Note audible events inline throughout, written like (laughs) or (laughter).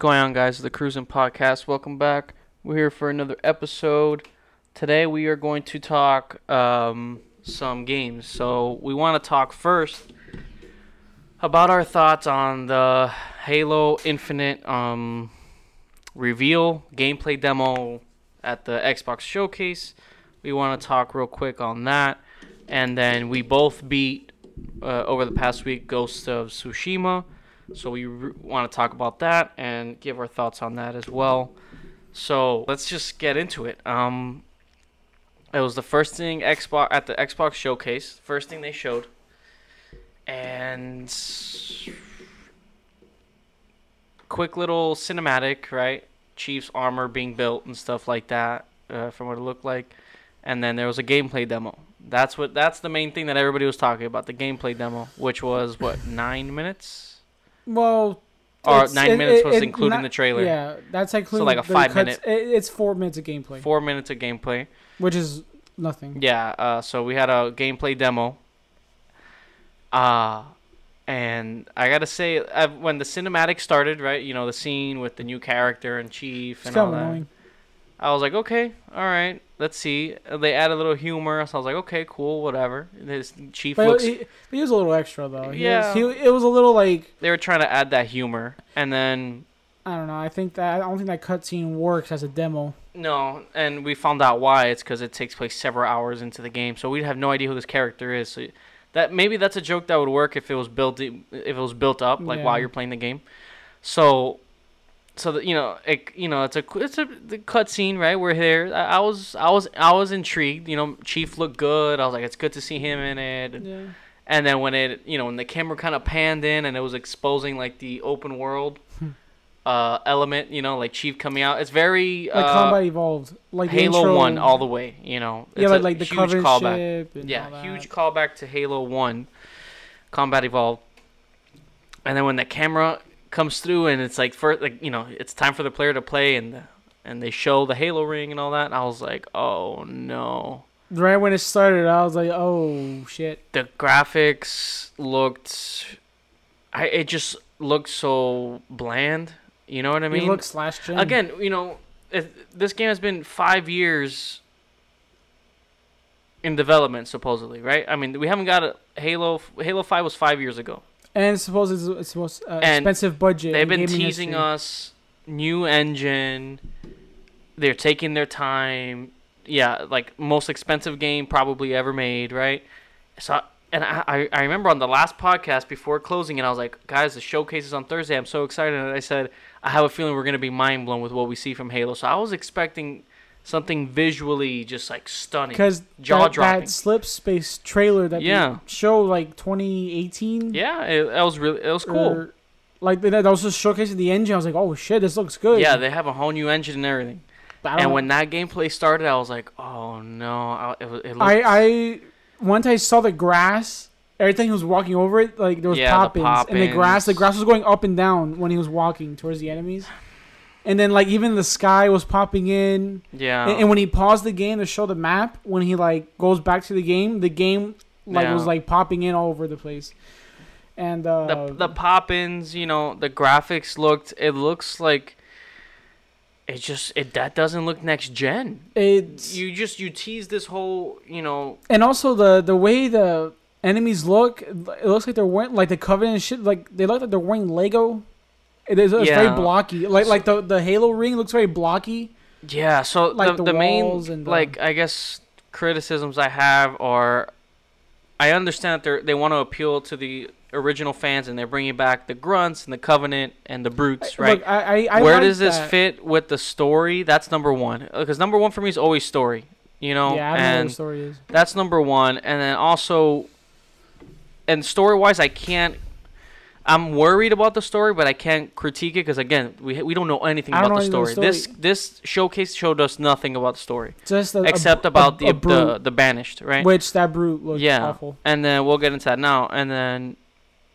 going on, guys? The Cruising Podcast. Welcome back. We're here for another episode. Today we are going to talk um, some games. So we want to talk first about our thoughts on the Halo Infinite um, reveal gameplay demo at the Xbox Showcase. We want to talk real quick on that, and then we both beat uh, over the past week Ghost of Tsushima. So we re- want to talk about that and give our thoughts on that as well. So let's just get into it. Um, it was the first thing Xbox at the Xbox showcase. First thing they showed, and quick little cinematic, right? Chief's armor being built and stuff like that, uh, from what it looked like. And then there was a gameplay demo. That's what. That's the main thing that everybody was talking about. The gameplay demo, which was what nine minutes Well, or nine it- minutes was it including not- the trailer. Yeah, that's including so like a five cuts- minute- it- it's four minutes of gameplay, Four minutes of gameplay. which is nothing. Yeah, uh, so we had a gameplay demo. Uh, and I gotta say, uh, when the cinematic started, right, you know, the scene with the new character and Chief It's and all that, annoying. I was like, okay, all right, let's see. Uh, They add a little humor, so I was like, okay, cool, whatever. This Chief But looks. he, he was a little extra though. He Yeah. was, he, it was a little like They were trying to add that humor, and then I don't know. I think that I don't think that cutscene works as a demo. No, and we found out why. It's because it takes place several hours into the game, so we have no idea who this character is. So that maybe that's a joke that would work if it was built if it was built up like while you're playing the game. So, so that you know, it you know, it's a it's a the cutscene, right? We're here. I, I was I was I was intrigued. You know, Chief looked good. I was like, it's good to see him in it. And, Yeah. and then when it you know when the camera kind of panned in and it was exposing like the open world. Uh, element, you know, like Chief coming out. It's very Like uh, Combat Evolved, like Halo One all the way. You know, Yeah, like, like the huge callback. ship. And all Yeah, huge callback to Halo One, Combat Evolved. And then when the camera comes through and it's like for like you know it's time for the player to play and the, and they show the Halo ring and all that. and I was like, oh no. Right when it started, I was like, "Oh shit!" The graphics looked, I it just looked so bland. You know what I mean? he looks slash gen Again, you know, this game has been five years in development, supposedly, right? I mean, we haven't got a Halo. Halo Five was five years ago. And suppose it's it's the most uh, And expensive budget. They've been teasing history. us new engine. They're taking their time. Yeah, like most expensive game probably ever made, right? So, and I, I I remember on the last podcast before closing and I was like, guys, the showcase is on Thursday. I'm so excited. And I said, I have a feeling we're gonna be mind blown with what we see from Halo. So I was expecting something visually just like stunning. because jaw that, dropping. that slip space trailer that Yeah. they show like 2018 Yeah, it, that was really it was cool. or- like that, was just showcasing the engine i was like oh shit this looks good Yeah, they have a whole new engine and everything. But I don't And know. when that gameplay started, I was like, oh no, I, it, it looked I, I once I saw the grass, everything he was walking over it, like there was Yeah, the poppins, and the grass, the grass was going up and down when he was walking towards the enemies, and then like even the sky was popping in, yeah. and, and when he paused the game to show the map, when he like goes back to the game, the game like Yeah. was like popping in all over the place, and uh, the the pop-ins, you know, the graphics looked. It looks like. It just it that doesn't look next gen. it's You just you tease this whole you know and also the the way the enemies look, it looks like they're wearing like the covenant shit, like they look like they're wearing Lego. It is it's Yeah. very blocky. Like like the the Halo ring looks very blocky. yeah. So Like the the the main and the- like I guess criticisms I have are, I understand that they they want to appeal to the original fans and they're bringing back the grunts and the covenant and the brutes, right? Look, I, I, I Where like does this that. fit with the story? That's number one. Uh, because number one for me is always story. You know, Yeah, I don't know what and story is. that's number one. And then also, and story wise, I can't. I'm worried about the story, but I can't critique it because again, we we don't know anything don't about the story. the This this showcase showed us nothing about the story Just a, except a, about a, the the the banished, right? which that brute looked Yeah. awful. And then we'll get into that now. And then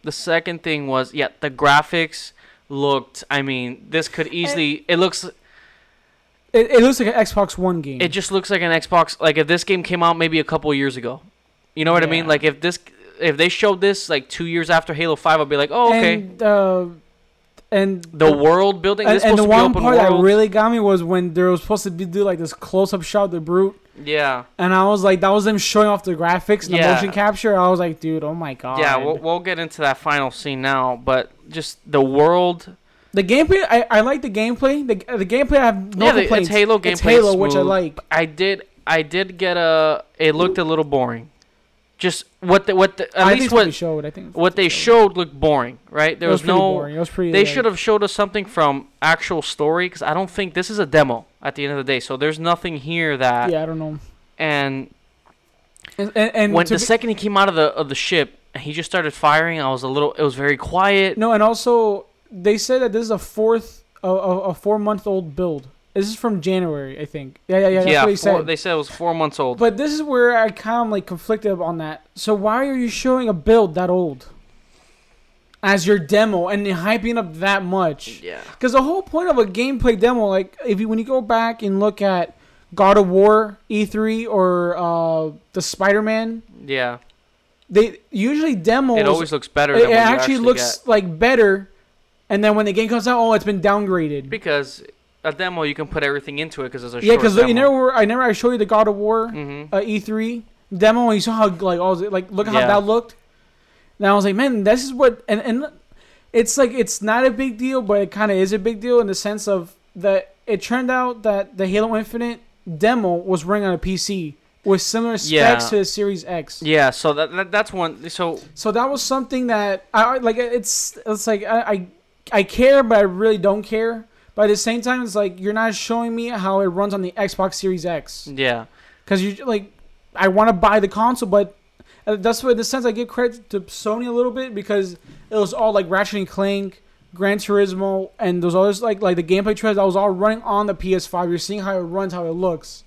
the second thing was, yeah, the graphics looked. I mean, this could eh. easily. It looks. It, it looks like an Xbox One game. It just looks like an Xbox. Like if this game came out maybe a couple years ago, you know what I mean? Like if this, if they showed this like two years after Halo Five, I'd be like, oh okay. And uh, and The world building. and, and the one part that really got me was when they were supposed to be do like this close up shot of the brute, yeah, and I was like, that was them showing off the graphics and the Yeah. motion capture. I was like, dude, oh my god. yeah. We'll, we'll get into that final scene now, but just the world. the gameplay, I, I like the gameplay. The, the gameplay, I have no yeah, complaints. it's Halo gameplay. It's Halo, which I like. I did. I did get a. It looked a little boring. Just what the what the at I least what they what showed. I think what they showed looked boring, right? There it was, was, no. boring. It was pretty. They like- should have showed us something from actual story because I don't think this is a demo at the end of the day. So there's nothing here that. Yeah, I don't know. And And, and, and when the be- second he came out of the of the ship he just started firing, I was a little. It was very quiet. no, and also they said that this is a fourth, a, a, a four month old build. This is from January, I think. Yeah, yeah, yeah. That's what they four, said. they said it was four months old. But this is where I kind of like conflicted on that. So why are you showing a build that old as your demo and hyping up that much? yeah. Because the whole point of a gameplay demo, like if you when you go back and look at God of War E3 or uh, the Spider Man, Yeah. they usually demos. It always looks better. it, than it what you actually looks get. like better, and then when the game comes out, oh, it's been downgraded. because a demo you can put everything into it because it's a yeah, because you never, I never, I showed you the God of War Mhm. uh, E3 demo, and you saw how like all like look how Yeah. that looked. And I was like, man, this is what, and and it's like it's not a big deal, but it kind of is a big deal in the sense of that it turned out that the Halo Infinite demo was running on a PC with similar specs Yeah. to the Series X. Yeah. So that, that that's one. So So that was something that I I- like. It's it's like I, I I care, but I really don't care. But at the same time, it's like you're not showing me how it runs on the Xbox Series X yeah. because you like I want to buy the console, but uh, that's what in the sense I give credit to Sony a little bit because it was all like Ratchet and Clank, Gran Turismo, and those others like like the gameplay trailers that was all running on the PS5. You're seeing how it runs, how it looks,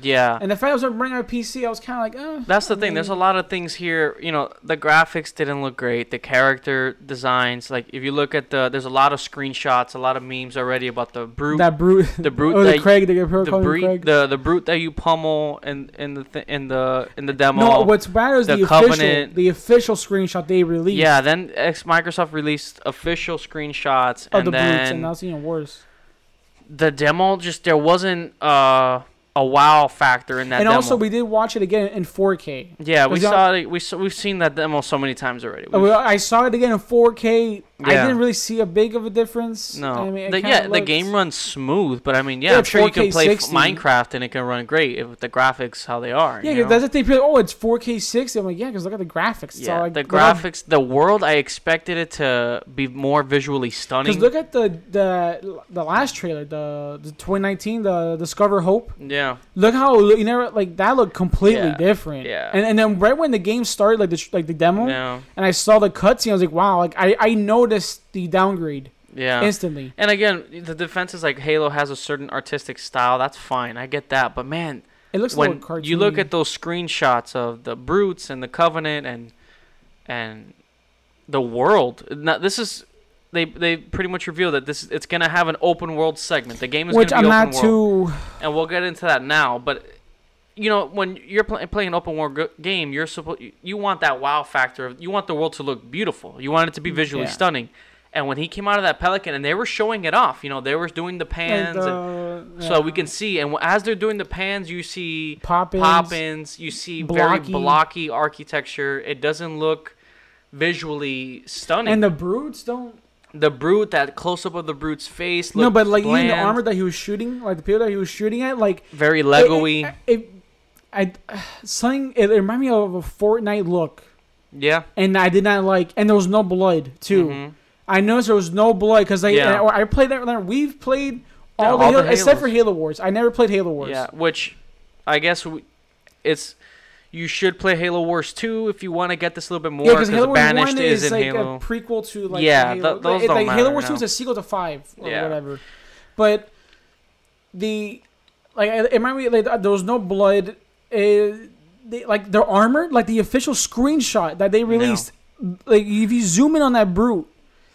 Yeah. and the fact it was running on a PC, I was kind of like, oh. That's the I thing. There's a lot of things here. You know, the graphics didn't look great. The character designs, like if you look at the, there's a lot of screenshots, a lot of memes already about the brute, that brute, (laughs) the brute, (laughs) oh, the Craig, the, the brute, the the brute that you pummel in in the th- in the in the demo. No, what's bad is the the, official, the official screenshot they released. yeah. Then X Microsoft released official screenshots, of and the brutes, then and that's even worse. the demo just there wasn't uh, a wow factor in that and demo. also, we did watch it again in 4K. yeah, we saw it. We saw, we've seen that demo so many times already. Uh, We've- I saw it again in 4K. I Yeah. didn't really see a big of a difference. No, I mean, the, yeah, the game runs smooth, but I mean, yeah, Yeah, I'm sure you can play 60. Minecraft and it can run great if the graphics how they are. Yeah, you know? that's the thing. People, oh, it's 4K 60. I'm like, yeah, because look at the graphics. It's yeah, all like, the graphics, the world. I expected it to be more visually stunning. Because look at the the the last trailer, the, the 2019, the Discover Hope. yeah, Look how you never like that looked completely Yeah, different. yeah. And and then right when the game started, like the like the demo, yeah, and I saw the cutscene, I was like, wow, like I I noticed the downgrade yeah. instantly. and again, the defense is like Halo has a certain artistic style. That's fine. I get that. But man, It looks when little you look at those screenshots of the brutes and the covenant and and the world now, this is they they pretty much reveal that this it's gonna have an open world segment the game is which gonna be open world. Which I'm be not world too. and we'll get into that now but you know when you're pl- playing an open world go- game you're supposed you want that wow factor of, you want the world to look beautiful you want it to be mm, visually Yeah. stunning and when he came out of that pelican and they were showing it off you know they were doing the Like pans and, the, so we can see and as they're doing the pans you see pop pop-ins. You see blocky. very blocky architecture. It doesn't look visually stunning. and the brutes don't. The brute, that close up of the brute's face. No, but like even the armor that he was shooting, like the people that he was shooting at, like very it- Lego-y. It, it, I something it, it reminded me of a Fortnite look, yeah. and I did not like. And there was no blood too. Mhm. I noticed there was no blood because like Yeah. I, I played that. We've played Yeah, all, the, all Halo, the except for. Halo Wars. I never played Halo Wars. Yeah, which I guess we, it's you should play Halo Wars 2 if you want to get this a little bit more Yeah, because Halo Wars Banished One is is like Halo. a prequel to like Yeah, Halo. th- those it- don't like matter Halo Wars Two is a sequel to Five or Yeah. whatever. But the like it reminded me like there was no blood. Uh, they, like their armor, like the official screenshot that they released. Like if you zoom in on that brute,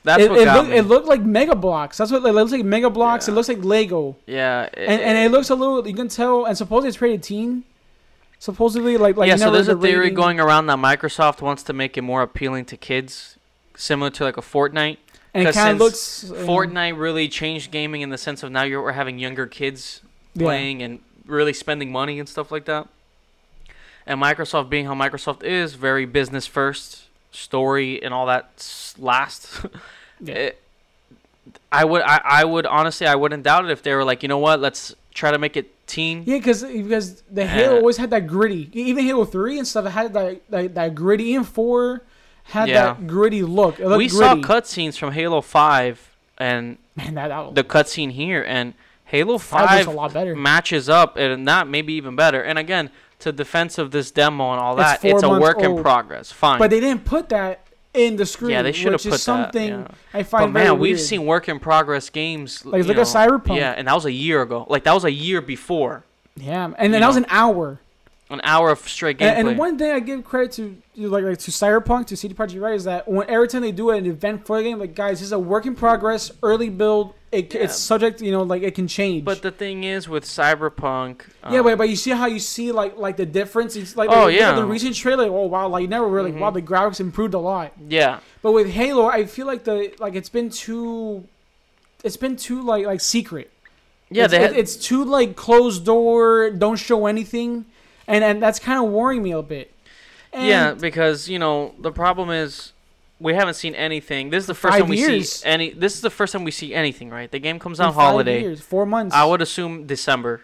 That's it, what it, got look, me. it looked like Mega Bloks. That's what it looks like. Mega Bloks. It looks like Lego, yeah, it- and and it looks a little. You can tell. And supposedly it's rated teen. Supposedly, like like yeah, you so there's a theory rating- going around that Microsoft wants to make it more appealing to kids, similar to like a Fortnite. and it 'Cause kind of since looks uh, Fortnite really changed gaming in the sense of now you're we're having younger kids yeah. playing and really spending money and stuff like that. And Microsoft being how Microsoft is, very business first, story and all that last. (laughs) Yeah. It- I would I, I would honestly I wouldn't doubt it if they were like, you know what, let's try to make it teen. Yeah, because because the Halo Uh, always had that gritty. Even Halo Three and stuff had that that, that gritty. Even Four had Yeah. that gritty look. We saw gritty. cutscenes from Halo Five and Man, that, that the cutscene here and Halo five Five a lot better. matches up and not maybe even better. And again, to defense of this demo and all that, four it's a work in progress. Fine. But they didn't put that in the screen. yeah, they should have which put is something that. Yeah. I But find very man, we've weird. seen work in progress games. Like, look know, at Cyberpunk. Yeah, and that was a year ago. Like that was a year before. Yeah, and then that was an hour. An hour of straight gameplay. And, and one thing I give credit to, like like to Cyberpunk, to CD Projekt Red, is that when every time they do an event for the game, like guys, this is a work in progress, early build. It, Yeah. It's subject, you know, like it can change. but the thing is with Cyberpunk. yeah, um, but, but you see how you see like like the difference. It's like Oh, yeah. the recent trailer. Oh wow, like you never really Mhm. wow the graphics improved a lot. yeah, But with Halo, I feel like the like it's been too, it's been too like like secret. yeah, it's, they had, it's too like closed door, don't show anything, and and that's kind of worrying me a bit. And yeah, because you know the problem is we haven't seen anything. This is the first time we years. see any. This is the first time we see anything. Right, the game comes out holiday. years, four months. I would assume December.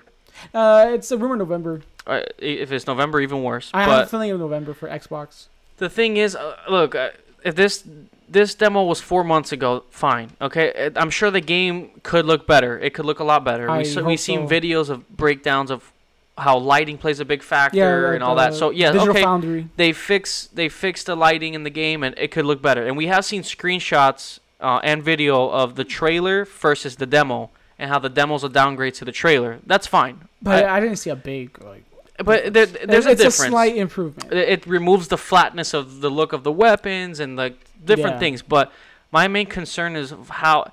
Uh, it's a rumor November. Uh, if it's November, even worse. I have but a feeling of November for Xbox. the thing is, uh, look, uh, if this this demo was four months ago, fine, okay. I'm sure the game could look better. It could look a lot better. I we s- we hope seen so. videos of breakdowns of how lighting plays a big factor Yeah, like, and all that. uh, So yeah, Digital okay. Foundry. They fix they fixed the lighting in the game and it could look better. And we have seen screenshots uh, and video of the trailer versus the demo and how the demo's a downgrade to the trailer. That's fine. But I- I, didn't see a big like. but there, there's it's a a slight improvement. it removes the flatness of the look of the weapons and the different Yeah. things. But my main concern is how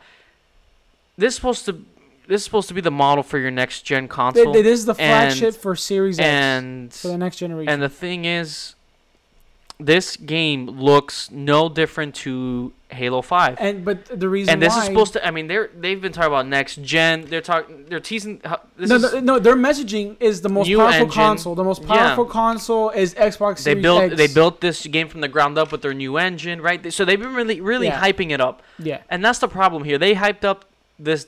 this is supposed to this is supposed to be the model for your next gen console. th- this is the and- flagship for Series X and for the next generation. and the thing is, this game looks no different to Halo Five. And but the reason And this why, is supposed to. I mean, they're they've been talking about next gen. They're talking. They're teasing. This no, is, no, no, their messaging is the most powerful engine. console. The most Yeah. powerful console is Xbox they Series built X. they built this game from the ground up with their new engine, right? So they've been really really Yeah. hyping it up. Yeah, And that's the problem here. They hyped up this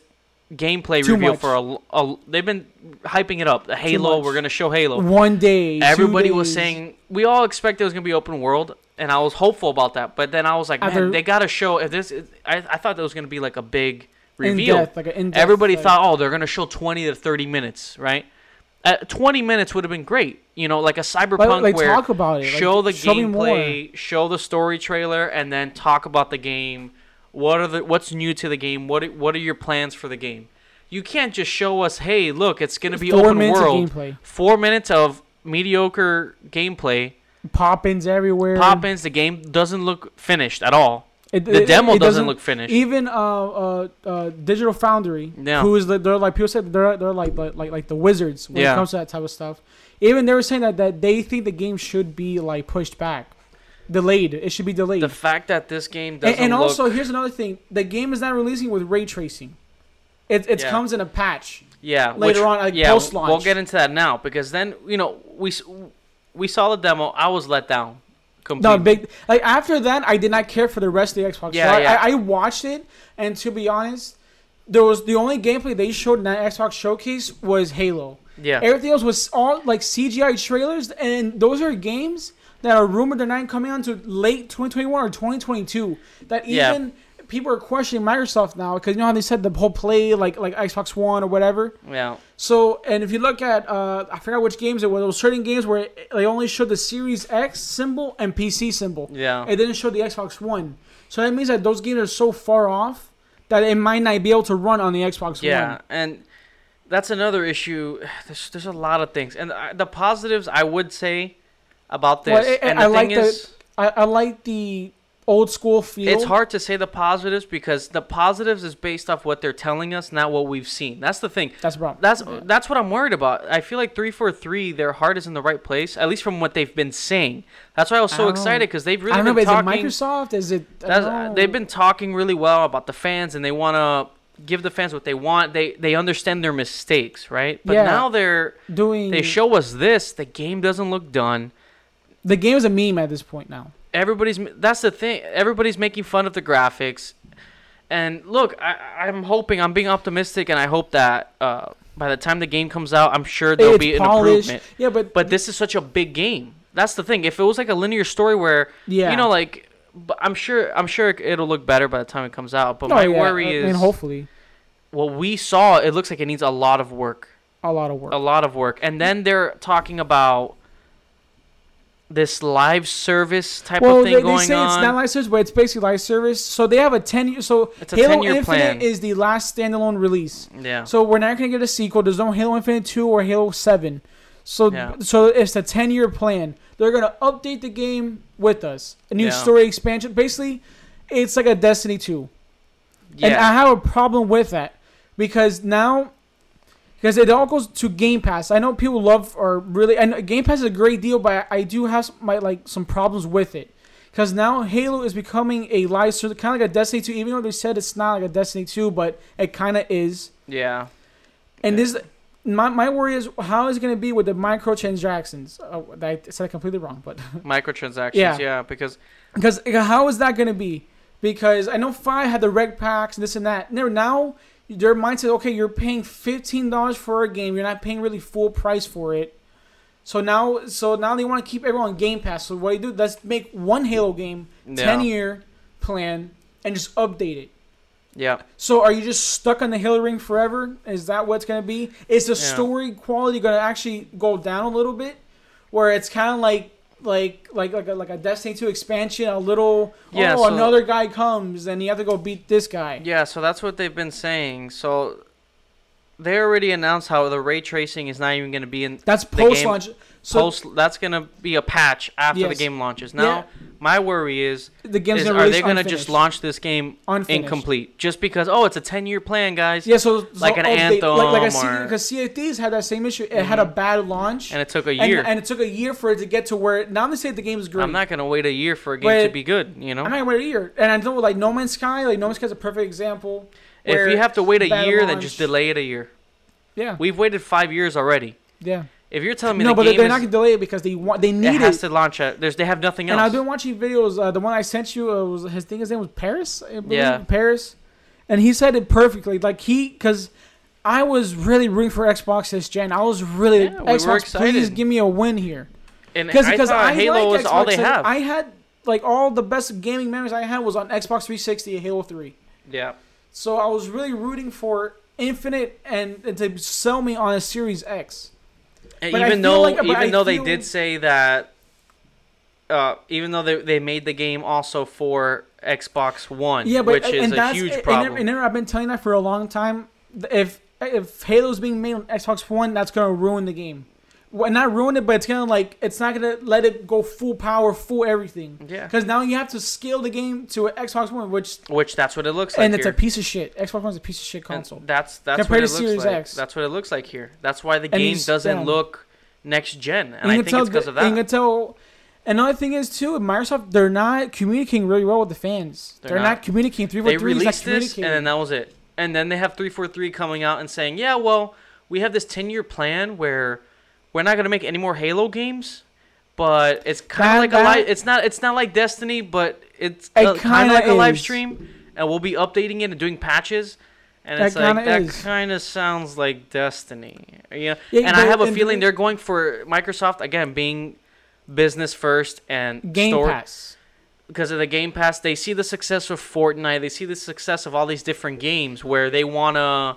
gameplay Too reveal much. for a They've been hyping it up. The Halo, we're gonna show Halo. one day. Everybody was saying we all expected it was gonna be open world, and I was hopeful about that. But then I was like, man, they gotta show if this. Is, I I thought that was gonna be like a big reveal. depth, like Everybody like- thought, oh, they're gonna show 20 to 30 minutes, right? Uh, 20 minutes would have been great. You know, like a cyberpunk But like where talk about it. Like, show the show gameplay, show the story trailer, and then talk about the game. What are the what's new to the game? What are, what are your plans for the game? You can't just show us, hey, look, it's gonna be Four open world. Four minutes of mediocre gameplay. Pop-ins everywhere. Pop-ins. The game doesn't look finished at all. It- The it- demo it doesn't, look finished. Even uh, uh, uh, Digital Foundry, Yeah. who is the, they're like people said they're they're like like like, like the wizards when Yeah. it comes to that type of stuff. Even they were saying that, that they think the game should be like pushed back, delayed. It should be delayed. the fact that this game and, doesn't and look also, here's another thing: the game is not releasing with ray tracing. It it Yeah. comes in a patch. Yeah, later which- on, like, yeah, post-launch. We'll get into that now because then you know we we saw the demo. I was let down. Completely. No, big like after that, I did not care for the rest of the Xbox. Yeah, so I, yeah. I, I watched it, and to be honest, there was the only gameplay they showed in that Xbox showcase was Halo. yeah, Everything else was all like CGI trailers, and those are games that are rumored they're not coming out to late 2021 or 2022. That Yeah. even people are questioning Microsoft now because you know how they said the whole play like like Xbox One or whatever. yeah, So, and if you look at, uh, I forgot which games it was. There was certain games where it- they only showed the Series X symbol and PC symbol. yeah. It didn't show the Xbox One. So that means that those games are so far off that it might not be able to run on the Xbox Yeah, One. Yeah, and that's another issue. (sighs) There's there's a lot of things, and I- the positives I would say about this, Well, I- and I the like thing the- is, I, I like the old school feel. It's hard to say the positives because the positives is based off what they're telling us, not what we've seen. That's the thing. That's a problem. That's that's what I'm worried about. I feel like three four three, their heart is in the right place, at least from what they've been saying. That's why I was so don't excited because they've really I don't know. been But talking. is it Microsoft? Is it? Uh, they've been talking really well about the fans, and they want to give the fans what they want. They they understand their mistakes, right? But Yeah. now they're doing. they show us this. The game doesn't look done. The game is a meme at this point now. Everybody's that's the thing. Everybody's making fun of the graphics, and look, I, I'm hoping I'm being optimistic, and I hope that uh, by the time the game comes out, I'm sure there'll it's be an polished. improvement. Yeah, but But this is such a big game. That's the thing. If it was like a linear story where yeah, you know, like, but I'm sure I'm sure it'll look better by the time it comes out. But No, my yeah, worry I is mean, hopefully, what we saw. It looks like it needs a lot of work, a lot of work. a lot of work, and then they're talking about this live service type well, of thing they, they going say on. it's not live service, but it's basically live service. So they have a ten year. So It's Halo 10-year Infinite plan. is the last standalone release. yeah. So we're not gonna get a sequel. There's no Halo Infinite two or Halo Seven. So Yeah. so it's a ten year plan. They're gonna update the game with us. A new Yeah. story expansion. Basically, it's like a Destiny two. yeah. And I have a problem with that because now, because it all goes to Game Pass. I know people love or really, and Game Pass is a great deal, but I, I do have some, my like some problems with it. Because now Halo is becoming a live service, kind of like a Destiny 2, even though they said it's not like a Destiny 2, but it kind of is. yeah. And Yeah. this, my, my worry is how is it going to be with the microtransactions? Oh, I said it completely wrong, but (laughs) Microtransactions. Yeah. Yeah. Because Because uh, how is that going to be? Because I know Five had the REQ packs and this and that. Now their mindset, okay, you're paying fifteen dollars for a game. You're not paying really full price for it. So now, so now they want to keep everyone Game Pass. So what do you do? Let's make one Halo game, yeah. ten year plan, and just update it. Yeah. So are you just stuck on the Halo ring forever? Is that what's gonna be? Is the Yeah. story quality gonna actually go down a little bit, where it's kind of like like like like a, like a Destiny 2 expansion? A little Yeah, oh so- another guy comes and you have to go beat this guy. Yeah, so that's what they've been saying. So they already announced how the ray tracing is not even going to be in That's post launch. So post. That's going to be a patch after the game launches. Now, Yeah. My worry is, the game's is gonna are they going to just launch this game unfinished. incomplete just because? Oh, it's a ten-year plan, guys, Yeah, so, so Like an oh, update- like like a Anthem or- because CFDs had that same issue. It had a mm-hmm. bad launch, and it took a year. and it took a year for it to get to where now they say the game is great. I'm not going to wait a year for a game to be good. You know, I'm not gonna wait a year. And I know like No Man's Sky, like No Man's Sky is a perfect example. if you have to wait a year, then just delay it a year. Yeah, We've waited five years already. yeah. If you're telling me No, the but they're is, not gonna delay it because they want they need it has it. to launch at, there's they have nothing else. And I've been watching videos. Uh, the one I sent you uh, was his thing. His name was Paris. Yeah. Paris, and he said it perfectly. Like he, because I was really rooting for Xbox this gen. I was really Yeah, we Xbox. Please give me a win here. and Because I thought I, Halo like was all they have. I had like all the best gaming memories I had was on Xbox 360 and Halo 3. yeah. So I was really rooting for Infinite and, and to sell me on a Series X. And But even though like- even though they did say that uh, even though they, they made the game also for Xbox One, Yeah, but which is and a huge problem. And, and I've been telling that for a long time. If if Halo's being made on Xbox One, that's gonna ruin the game. Well, not ruin it, but it's gonna like it's not gonna let it go full power, full everything. yeah, Because now you have to scale the game to an Xbox One, which which that's what it looks like and it's here. a piece of shit. Xbox One's a piece of shit And console. that's that's Compared what it to looks Series like. X. That's what it looks like here. That's why the And game doesn't yeah. look next gen, and you I think tell it's because of and You that. can tell. Another thing is too, Microsoft they're not communicating really well with the fans. They're They're, not. not. communicating. Three four three is not released this, communicating. and then that was it. And then they have three four three coming out and saying, "Yeah, well, we have this ten year plan where we're not gonna make any more Halo games, but it's kind of like a live. It's not. It's not like Destiny, but it's It uh, kind of like a live stream, and we'll be updating it and doing patches." And That it's like that is. kind of sounds like Destiny, yeah. Yeah, and I have a feeling they're going for Microsoft again, being business first and Game store- Pass. because of the Game Pass, they see the success of Fortnite, they see the success of all these different games where they want to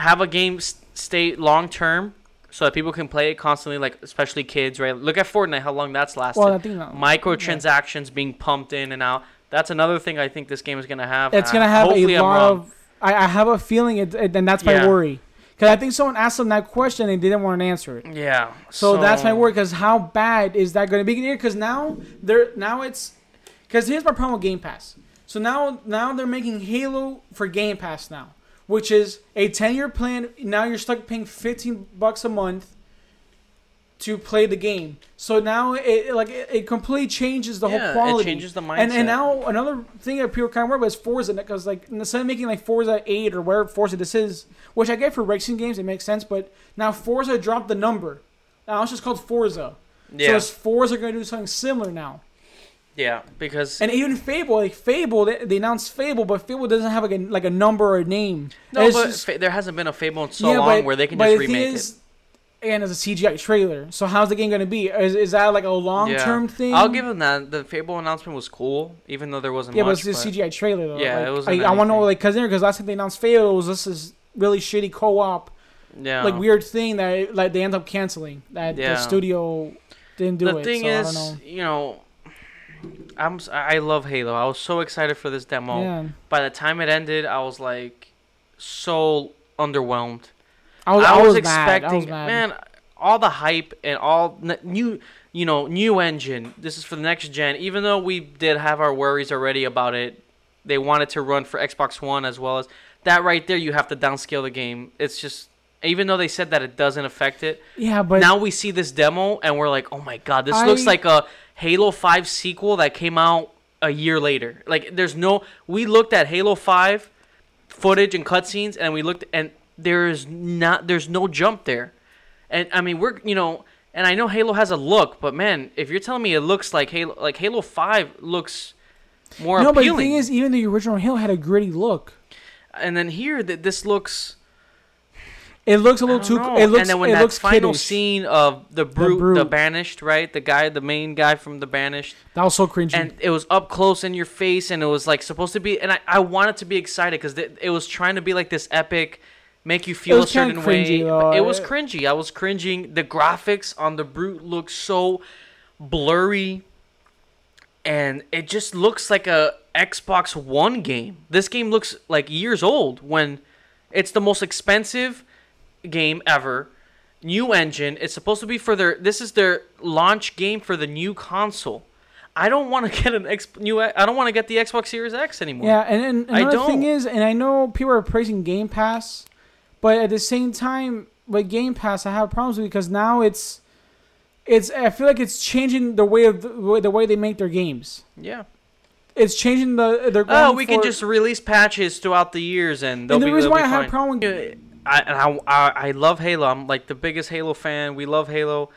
have a game s- stay long term so that people can play it constantly, like especially kids, right? Look at Fortnite, how long that's lasted. Well, I think that- Microtransactions being pumped in and out. That's another thing I think this game is going to have. It's Uh, gonna have a hopefully lot of. I, I have a feeling, it, it- and that's my Yeah. worry. Because I think someone asked them that question and they didn't want to answer it. Yeah. So, that's my worry. Because how bad is that going to be? Because now they're now it's Because here's my problem with Game Pass. So now, now they're making Halo for Game Pass now, which is a 10 year plan. Now you're stuck paying 15 bucks a month to play the game. So now it like it, it completely changes the Yeah, whole it quality. changes the And mindset. and now another thing that people kind of worry about is Forza because like instead of making like Forza 8 or where Forza this is, which I get for racing games, it makes sense. But now Forza dropped the number. Now it's just called Forza. So Yeah, is Forza are going to do something similar now? Yeah, because And even Fable, like Fable, they, they announced Fable, but Fable doesn't have like a like a number or a name. no, but just- fa- there hasn't been a Fable in so yeah, long but- where they can just the remake is, it. And it's a CGI trailer, so how's the game going to be? Is, is that like a long term thing? I'll give them that. The Fable announcement was cool, even though there wasn't Yeah, but it's a CGI trailer though. Yeah, like, it wasn't I, I want to know like because because last time they announced Fable it was this is really shitty co-op yeah, like weird thing that like they end up canceling that Yeah. the studio didn't do the it. thing so I is, don't know. you know, I'm I love Halo. I was so excited for this demo. Yeah, By the time it ended, I was like so underwhelmed. I was, I, I was, was, expecting. I was man, all the hype and all new, you know, new engine. This is for the next gen. Even though we did have our worries already about it, they wanted to run for Xbox One as well as that. Right there, you have to downscale the game. It's just, even though they said that it doesn't affect it, Yeah, but now we see this demo and we're like, oh my god, this looks like a Halo 5 sequel that came out a year later. Like, there's no. We looked at Halo 5 footage and cutscenes, and we looked, and there's not, there's no jump there. And I mean, we're, you know, and I know Halo has a look, but man, if you're telling me it looks like Halo, like Halo 5 looks more no, but the thing is, even the original Halo had a gritty look. and then here, th- this looks. It looks a little too. know. It looks. and then when it that looks final kiddish. scene of the brute, the Brute. banished, right? The guy, the main guy from the banished, that was so cringy. and it was up close in your face, and it was like supposed to be. And I, I wanted to be excited because it was trying to be like this epic, make you feel a certain way. cringy, but though. It was cringy. I was cringing. The graphics on the brute look so blurry, and it just looks like a Xbox One game. This game looks like years old when it's the most expensive game ever. New engine. It's supposed to be for their. This is their launch game for the new console. I don't want to (laughs) get an X new. I don't want to get the Xbox Series X anymore. Yeah, and, and another thing is, and I know people are praising Game Pass, but at the same time, with Game Pass, I have problems with because now it's, it's. I feel like it's changing the way of the, way- the way they make their games. Yeah. It's changing the. They're Oh, we can just release patches throughout the years, and they'll And the be. reason why I have a problem. With, I, and I, I I love Halo. I'm like the biggest Halo fan. We love Halo,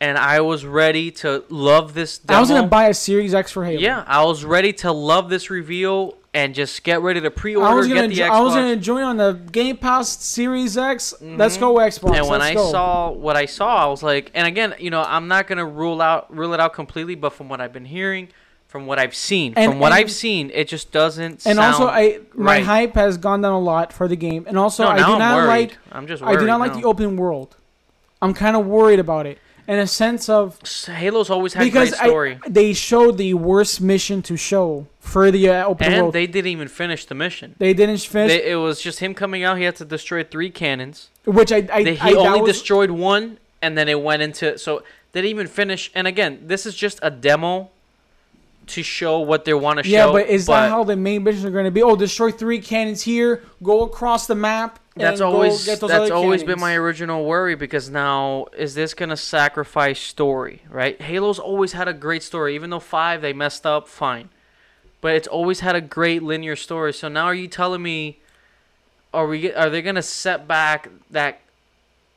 and I was ready to love this. Demo. I was gonna buy a Series X for Halo. Yeah, I was ready to love this reveal and just get ready to pre-order. I was gonna. get the jo- Xbox. I was gonna join on the Game Pass Series X. Let's mm-hmm. go Xbox. and when Let's I go. saw what I saw, I was like, and again, you know, I'm not gonna rule out rule it out completely, but from what I've been hearing, from what I've seen, And- from what I've seen, it just doesn't. and also, I my right. hype has gone down a lot for the game, and also no, I do I'm not worried. like I'm just. I do not like the open world. I'm kind of worried about it in a sense of Halo's always had because great story, I, they showed the worst mission to show for the uh, open and world. they didn't even finish the mission. They didn't finish, They, it was just him coming out. He had to destroy three cannons. which I I, They, I he that only was- destroyed one, and then it went into so they didn't even finish. And again, this is just a demo to show what they want to Yeah, show. Yeah, but is that how the main missions are going to be? Oh, destroy three cannons here, go across the map. That's always that's always been my original worry because now is this gonna sacrifice story? Right? Halo's always had a great story, even though five they messed up. Fine, but it's always had a great linear story. So now are you telling me? Are we? Are they gonna set back that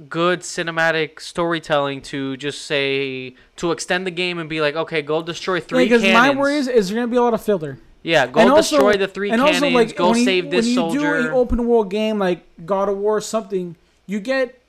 good cinematic storytelling to just say to extend the game and be like, okay, go destroy three because cannons. my worry is, is there to be a lot of filler. yeah, go and also- destroy the three and cannons. also, like, go when you, save this when you do an open world game like God of War or something, you get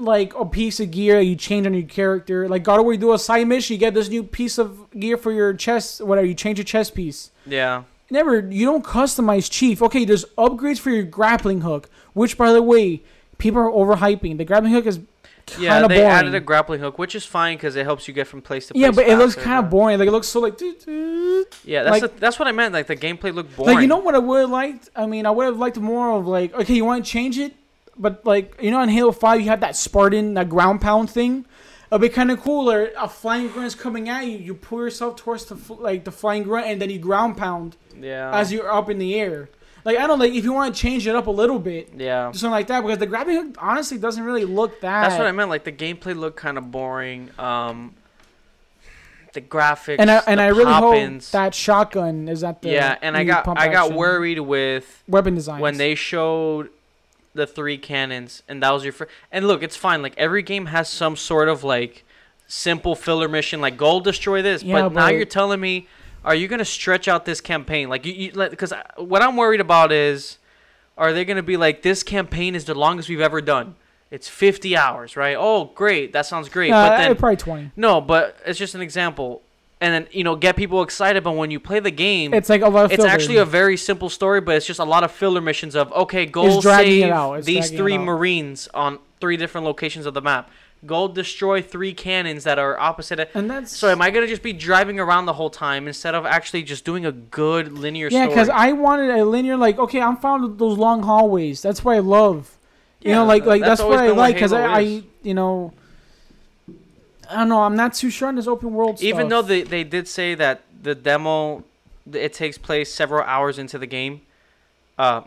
like a piece of gear you change on your character. Like God of War, you do a side mission, you get this new piece of gear for your chest. Whatever, you change your chest piece. yeah. Never, you don't customize Chief. Okay, there's upgrades for your grappling hook, which by the way, people are overhyping. The grappling hook is kind Yeah, they boring. added a grappling hook, which is fine because it helps you get from place to place. yeah, but it looks kind of boring. Like it looks so like. doo, doo. Yeah, that's like- the- that's what I meant. Like the gameplay looked boring. Like you know what I would have liked? I mean, I would have liked more of like, okay, you want to change it, but like you know, in Halo Five, you have that Spartan, that ground pound thing. It'd be kind of cooler. A flying grunt's coming at you. You pull yourself towards the like the flying grunt, and then you ground pound Yeah. as you're up in the air. Like I don't like if you want to change it up a little bit, yeah. something like that, because the grabbing hook honestly doesn't really look that. That's what I meant. Like the gameplay looked kind of boring. Um, the graphics and I and I really hope that shotgun is at the yeah, and I got I got worried with weapon design when they showed the three cannons and that was your first. And look, it's fine. Like every game has some sort of like simple filler mission, like go destroy this. Yeah, but now you're telling me, are you gonna stretch out this campaign? Like you, because what I'm worried about is, are they gonna be like this campaign is the longest we've ever done? It's 50 hours, right? Oh, great, that sounds great. Uh, but then probably twenty. no, but it's just an example. And then you know get people excited, but when you play the game, It's like a lot of. it's filler. actually a very simple story, but it's just a lot of filler missions of okay, go save these three. Marines on three different locations of the map. Go destroy three cannons that are opposite. and that's So am I gonna just be driving around the whole time instead of actually just doing a good linear yeah, because I wanted a linear like okay, I'm found with those long hallways. That's what I love. You Yeah, know, like like that's that's, what I like because I, I you know. I don't know. I'm not too sure on this open world Even stuff. though they they did say that the demo it takes place several hours into the game, uh,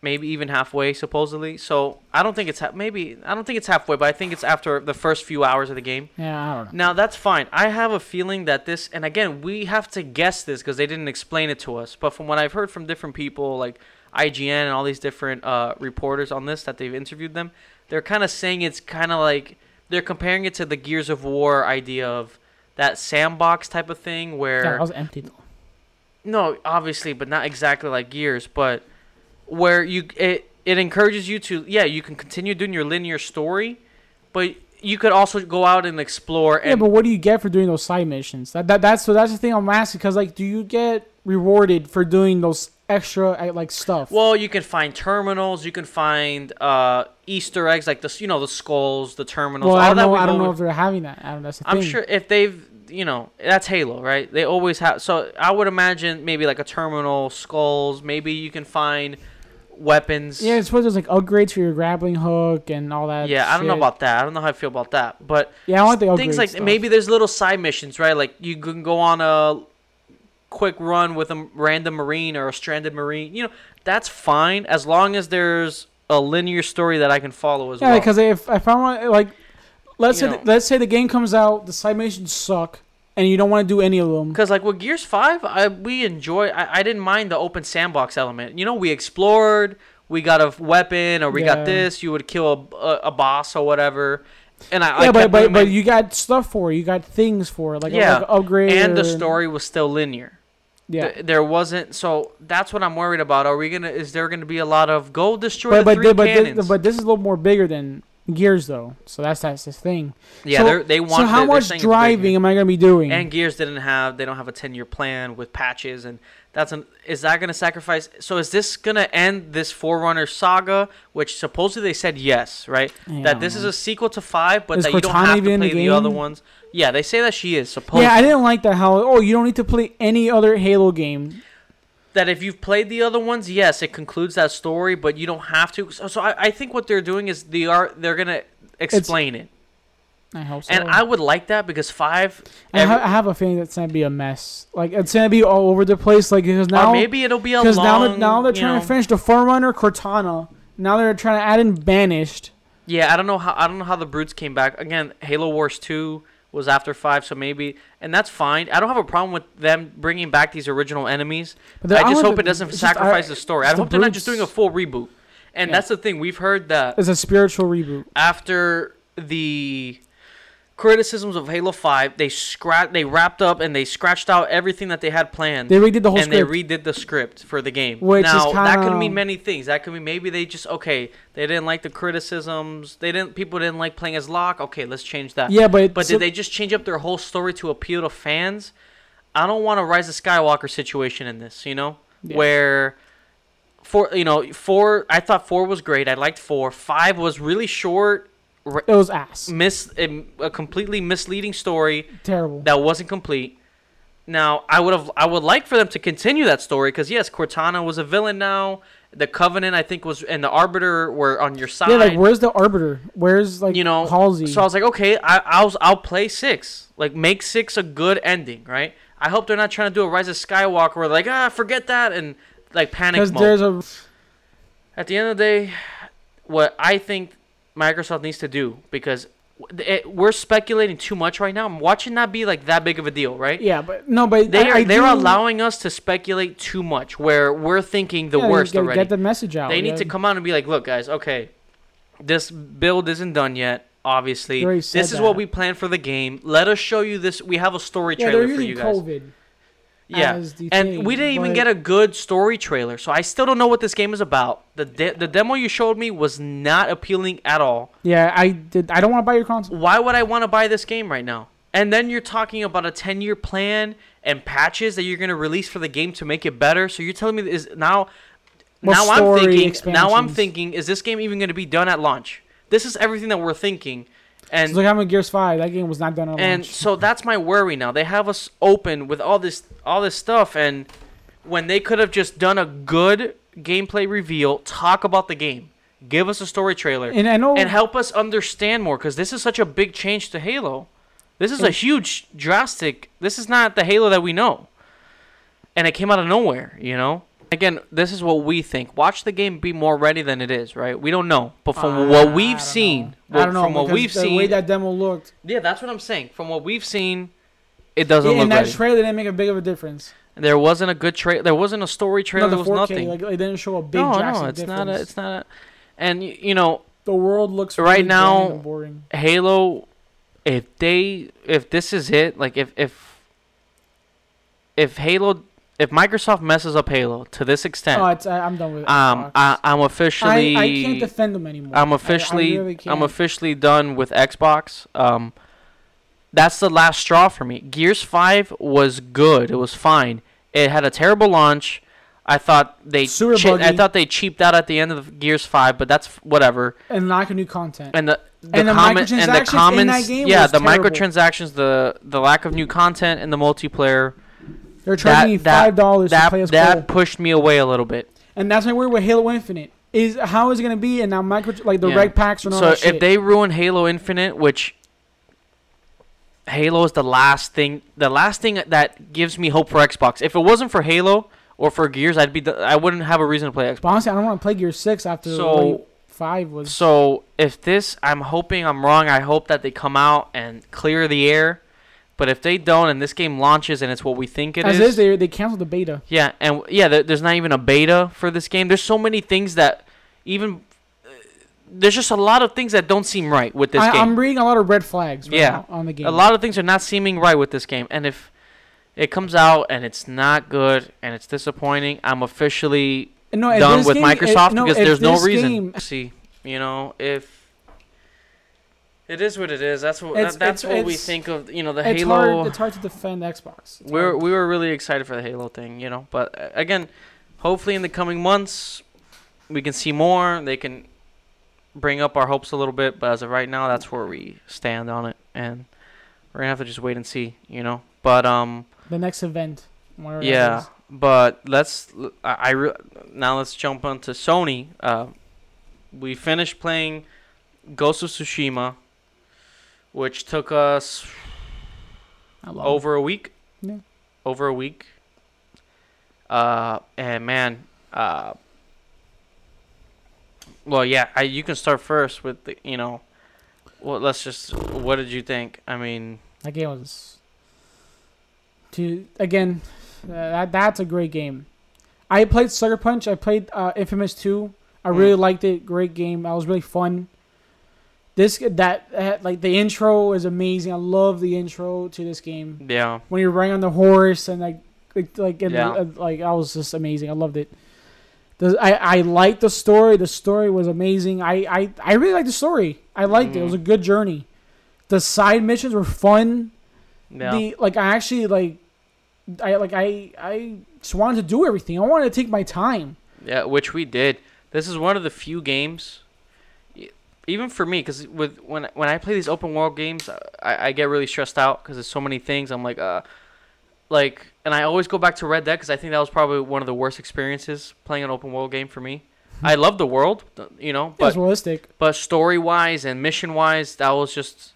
maybe even halfway supposedly. So I don't think it's ha- maybe I don't think it's halfway, but I think it's after the first few hours of the game. yeah, I don't know. Now that's fine. I have a feeling that this, and again, we have to guess this because they didn't explain it to us. But from what I've heard from different people, like IGN and all these different uh, reporters on this that they've interviewed them, they're kind of saying it's kind of like they're comparing it to the Gears of War idea of that sandbox type of thing where Yeah, that was empty though. no, obviously, but not exactly like Gears, but where you it it encourages you to yeah, you can continue doing your linear story, but you could also go out and explore Yeah, but what do you get for doing those side missions? That, that that's so that's the thing I'm asking because like, do you get rewarded for doing those extra uh, like stuff? well, you can find terminals, you can find uh Easter eggs like this, you know, the skulls, the terminals, well, all I don't that know. I don't know if they're having that. I don't. That's the I'm thing. sure if they've you know that's Halo, right? They always have. So I would imagine maybe like a terminal, skulls. Maybe you can find weapons. Yeah, I suppose there's like upgrades for your grappling hook and all that. Yeah, I don't know about that. I don't know how I feel about that. But Yeah, I want the things like stuff. maybe there's little side missions, right? Like you can go on a quick run with a random marine or a stranded marine. You know, that's fine as long as there's a linear story that I can follow as Yeah, well. because if if I want like, let's You say know. let's say the game comes out, the side missions suck, and you don't want to do any of them. Because like with Gears Five, I we enjoy. I, I didn't mind the open sandbox element. You know, we explored. We got a weapon, or we Yeah. got this. You would kill a, a, a boss or whatever. And I, I Yeah, but but, but you got stuff for it. You got things for it, like Yeah, like upgrade. and the story was still linear. Yeah, Th- there wasn't. So that's what I'm worried about. Are we gonna? Is there gonna be a lot of gold destroy but the but three but, cannons? this, but this is a little more bigger than Gears though. So that's that's the thing. yeah, so- they're, they want. so how much saying it's bigger. driving am I gonna be doing? And Gears didn't have. They don't have a 10 year plan with patches, and that's an. Is that gonna sacrifice? So is this gonna end this Forerunner saga, which supposedly they said yes, right? Yeah, that this is a sequel to five, but Is that you don't Cortana have to play the the, other ones. Yeah, they say that she is supposed. yeah, I didn't like that. How oh you don't need to play any other Halo game. That if you've played the other ones, yes, it concludes that story, but you don't have to. So, so I, I think what they're doing is they are they're gonna explain it, I hope so. and I would like that because five, I, every- ha- I have a feeling that's gonna be a mess. Like it's gonna be all over the place. Like because now maybe it'll be a because now they're, now they're trying know- to finish the Forerunner Cortana. Now they're trying to add in Banished. Yeah, I don't know how I don't know how the brutes came back. Again, Halo Wars two was after five, so maybe, and that's fine. I don't have a problem with them bringing back these original enemies. But I just hope the- it doesn't just- sacrifice I- the story. I the hope they're not just doing a full reboot. And Yeah. that's the thing we've heard that It's a spiritual reboot. after the criticisms of Halo Five, they scratched, they wrapped up and they scratched out everything that they had planned. They redid the whole script. and script. they redid the script for the game. Which now that could mean many things. That could mean maybe they just okay, they didn't like the criticisms. They didn't people didn't like playing as Locke. Okay, let's change that. yeah, but But so- did they just change up their whole story to appeal to fans? I don't want a Rise of Skywalker situation in this, you know, Yeah. where four, you know, four. I thought four was great. I liked four. Five was really short, It was ass. miss a, a completely misleading story Terrible. that wasn't complete. Now, I would have, I would like for them to continue that story because yes, Cortana was a villain now, The Covenant, I think, was and the Arbiter were on your side. Yeah, like where's the arbiter? Where's like you know, Halsey? So I was like, okay, I, I'll I'll play six. Like, make six a good ending, right? I hope they're not trying to do a Rise of Skywalker where like ah forget that and like panic because mode. there's a At the end of the day, what I think Microsoft needs to do because it, we're speculating too much right now. I'm watching that be like that big of a deal, right? yeah, but no, but They I, are I they're do- allowing us to speculate too much where we're thinking the yeah, worst gotta already. Get the message out. they need yeah. to come out and be like, look, guys, okay, this build isn't done yet. Obviously, this is what we planned for the game. Let us show you this. We have a story Yeah, trailer for you guys. COVID. Yeah, as the and thing, we didn't even but- get a good story trailer, so I still don't know what this game is about. The de- the demo you showed me was not appealing at all. Yeah, I did. I don't want to buy your console. Why would I want to buy this game right now? And then you're talking about a 10 year plan and patches that you're going to release for the game to make it better. So you're telling me is now now I'm thinking now I'm thinking is this game even going to be done at launch? This is everything that we're thinking. And It's like I'm in Gears Five. That game was not done at and launch. so that's my worry now. They have us open with all this all this stuff and when they could have just done a good gameplay reveal, talk about the game, give us a story trailer And I know and help us understand more because this is such a big change to Halo. This is a huge, drastic. This is not the Halo that we know, and it came out of nowhere. You know. Again, this is what we think. Watch the game be more ready than it is, right? We don't know, but from Uh, what we've seen, know. I don't know from what we've the seen, way that demo looked. yeah, that's what I'm saying. From what we've seen, it doesn't in look that ready. trailer didn't make a big of a difference. there wasn't a good trailer. There wasn't a story trailer. no, there the was 4K, nothing. like it didn't show a big no, drastic no, it's difference. not. A, it's not. A, and you know, the world looks Right really now- and boring. Halo, if they if this is it, like if if if Halo, if Microsoft messes up Halo to this extent, Oh, it's, I, I'm done with it. um, I, I'm officially I, I can't defend them anymore. I'm officially I, really I'm officially done with Xbox. Um, that's the last straw for me. Gears Five was good. It was fine. It had a terrible launch. I thought they che- I thought they cheaped out at the end of Gears Five, but that's f- whatever. and lack of new content. And the the, And the comment and the comments, yeah, the terrible. microtransactions, the the lack of new content and the multiplayer. They're charging that- five dollars to play as that Cole. pushed me away a little bit. and that's my word with Halo Infinite. Is how is it gonna be? And now micro like the Yeah. REQ packs and all So if shit. they ruin Halo Infinite, which Halo is the last thing, the last thing that gives me hope for Xbox. If it wasn't for Halo or for Gears, I'd be, the, I wouldn't have a reason to play Xbox. but honestly, I don't want to play Gear Six after So- five was. So if this, I'm hoping I'm wrong. I hope that they come out and clear the air. But if they don't, and this game launches and it's what we think it as is, is, they they canceled the beta. yeah, and yeah, there, there's not even a beta for this game. There's so many things that even uh, there's just a lot of things that don't seem right with this I, game. I'm reading a lot of red flags. Right Yeah. now on the game. A lot of things are not seeming right with this game, and if it comes out and it's not good and it's disappointing, I'm officially no, done with game- Microsoft if- no, because there's no reason. game- See, you know, if it is what it is, that's what It's- that, that's it's- what we think of. You know, the it's Halo. hard. It's hard to defend Xbox. It's we were we were really excited for the Halo thing, you know. But uh, again, hopefully in the coming months, we can see more. They can bring up our hopes a little bit. But as of right now, that's where we stand on it, and we're gonna have to just wait and see, you know. But um, the next event. yeah. But let's I, I re- now let's jump onto Sony. Uh, we finished playing Ghost of Tsushima, which took us over a week. Yeah. Over a week. Uh, and man, uh, well, yeah, I, you can start first with the, you know, well, let's just, what did you think? I mean. That game was. To again, uh, that that's a great game. I played Sucker Punch. I played uh, Infamous Two. I Mm. really liked it. Great game. That was really fun. This that uh, like the intro is amazing. I love the intro to this game. yeah, when you're riding on the horse and like like like and, Yeah. uh, like I was just amazing. I loved it. The, I I liked the story. The story was amazing. I I, I really liked the story. I liked it. It was a Mhm. good journey. The side missions were fun. yeah, The like I actually like I like I I just wanted to do everything. I wanted to take my time. yeah, which we did. This is one of the few games, even for me, because with when when I play these open world games, uh, I, I get really stressed out because there's so many things. I'm like, uh, like, and I always go back to Red Dead because I think that was probably one of the worst experiences playing an open world game for me. Hmm. I love the world, uh, you know, but realistic. but story wise and mission wise, that was just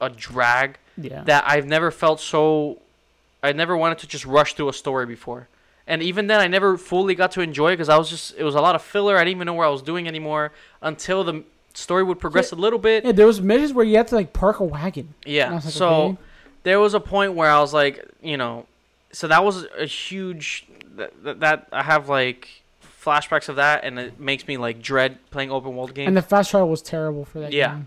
a drag Yeah. that I've never felt so. I never wanted to just rush through a story before, and even then, I never fully got to enjoy it because I was just it was a lot of filler. I didn't even know where I was doing anymore until the story would progress a little bit. yeah, there was missions where you had to like park a wagon. Yeah. Like, so okay. there was a point where I was like, you know, so that was a huge that, that, that I have like flashbacks of that, and it makes me like dread playing open world games. And the fast travel was terrible for that Yeah.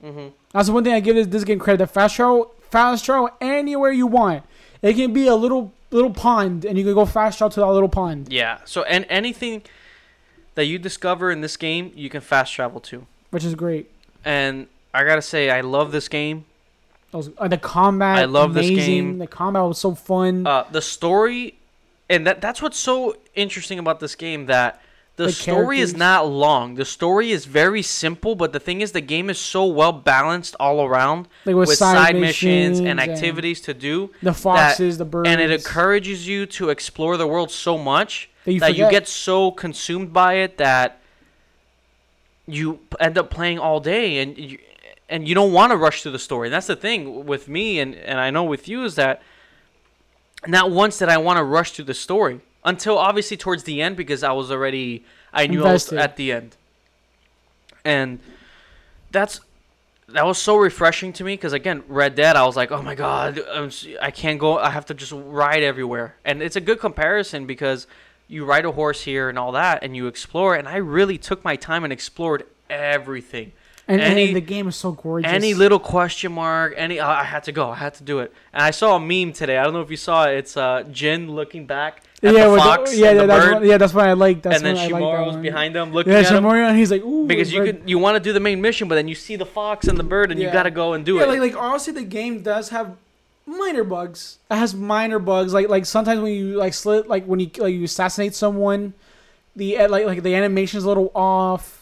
game. hmm That's the one thing I give this, this game credit. The fast travel, fast travel anywhere you want. It can be a little little pond, and you can go fast travel to that little pond. Yeah. So and anything that you discover in this game, you can fast travel to. which is great. And I gotta say, I love this game. Those, uh, the combat, I love this game. The combat was so fun. Uh, the story, and that that's what's so interesting about this game that the, The story is not long. The story is very simple, but the thing is, the game is so well balanced all around like with, side, missions, and and activities to do, the foxes, the birds, and it encourages you to explore the world so much that you, that you get so consumed by it that you end up playing all day and you, and you don't want to rush through the story. And that's the thing with me and, and I know with you is that not once did I want to rush through the story until obviously towards the end because I was already I knew Invested. I was at the end. And that's that was so refreshing to me because again, Red Dead, I was like, oh my god, I'm, I can't go. I have to just ride everywhere, and it's a good comparison because you ride a horse here and all that, and you explore. And I really took my time and explored everything. and, and any- the game is so gorgeous. Any little question mark, any I I had to go. I had to do it. And I saw a meme today. I don't know if you saw it. It's uh, Jin looking back at yeah, the fox the, yeah, and the that's bird, what, yeah, that's what I like. That's and then what I like that Shimura one. behind him looking Yeah, at him. Shimura, and he's like, ooh, Because you could, you want to do the main mission, but then you see the fox and the bird, and you got to go and do yeah, it. like like honestly, the game does have minor bugs. It has minor bugs. Like like sometimes when you like slit like when you like you assassinate someone, the uh, like like the animation's a little off.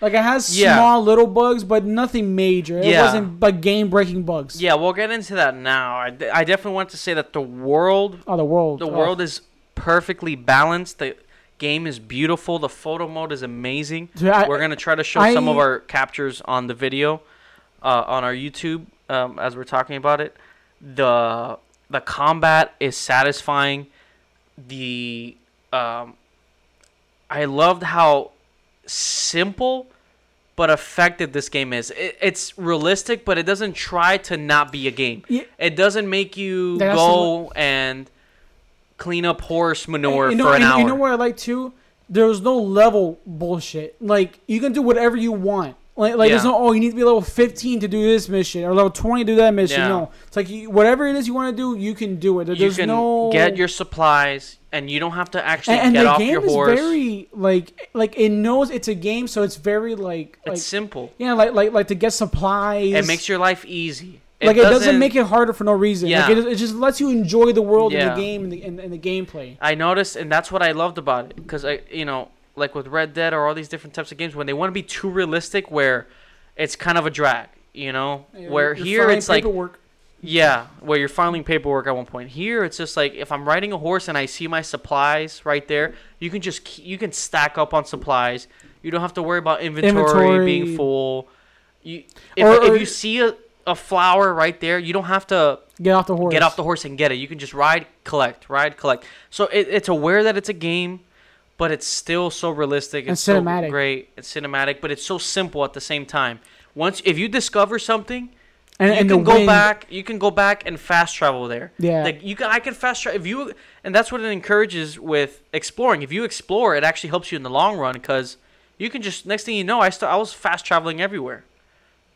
Like it has Yeah. small little bugs, but nothing major. It Yeah. wasn't like game breaking bugs. Yeah, we'll get into that now. I, d- I definitely want to say that the world Oh, the world. the oh. world is perfectly balanced. The game is beautiful. The photo mode is amazing. Dude, I- we're gonna try to show some of our captures on the video, uh, on our YouTube um, as we're talking about it. The the combat is satisfying. The um, I loved how simple but effective this game is. It, it's realistic, but it doesn't try to not be a game. Yeah. It doesn't make you That's go and clean up horse manure you know, for an and hour. You know what I like too? There was no level bullshit. Like you can do whatever you want. Like, like there's Yeah. no oh you need to be level 15 to do this mission or level 20 to do that mission. Yeah. No, it's like you, whatever it is you want to do, you can do it. you There's can no get your supplies, and you don't have to actually and, and get the off game your is horse. very like like it knows it's a game, so it's very like like it's simple. yeah like like like to get supplies. It makes your life easy. like it doesn't, make it harder for no reason. Yeah. Like it, it just lets you enjoy the world and the game and the, and, and the gameplay. I noticed, and that's what I loved about it, because I, you know, like with Red Dead or all these different types of games, when they want to be too realistic, where it's kind of a drag, you know, where You're here it's like. Yeah, where you're filing paperwork at one point. Here, it's just like if I'm riding a horse and I see my supplies right there, you can just you can stack up on supplies. You don't have to worry about inventory, Inventory. being full. You if, Or- or- if you see a, a flower right there, you don't have to get off the horse. get off the horse and get it. You can just ride, collect, ride, collect. So it, it's aware that it's a game, but it's still so realistic. And It's so cinematic. great. It's cinematic, but it's so simple at the same time. Once if you discover something, and, you and can go wind- back. You can go back and fast travel there. Yeah. Like you can, I can fast travel if you, and that's what it encourages with exploring. If you explore, it actually helps you in the long run because you can just next thing you know, I st- I was fast traveling everywhere.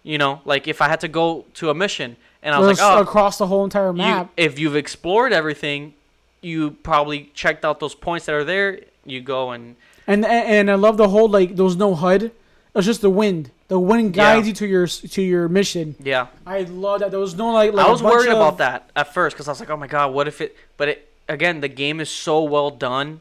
You know, like if I had to go to a mission and I was Just like, oh, across the whole entire you, map. if you've explored everything, you probably checked out those points that are there. You go and And, and I love the whole like there was no HUD. It's just the wind. The wind Yeah. guides you to your to your mission. yeah. I love that. There was no like. like I was worried of- about that at first because I was like, oh my god, what if it? But it again, the game is so well done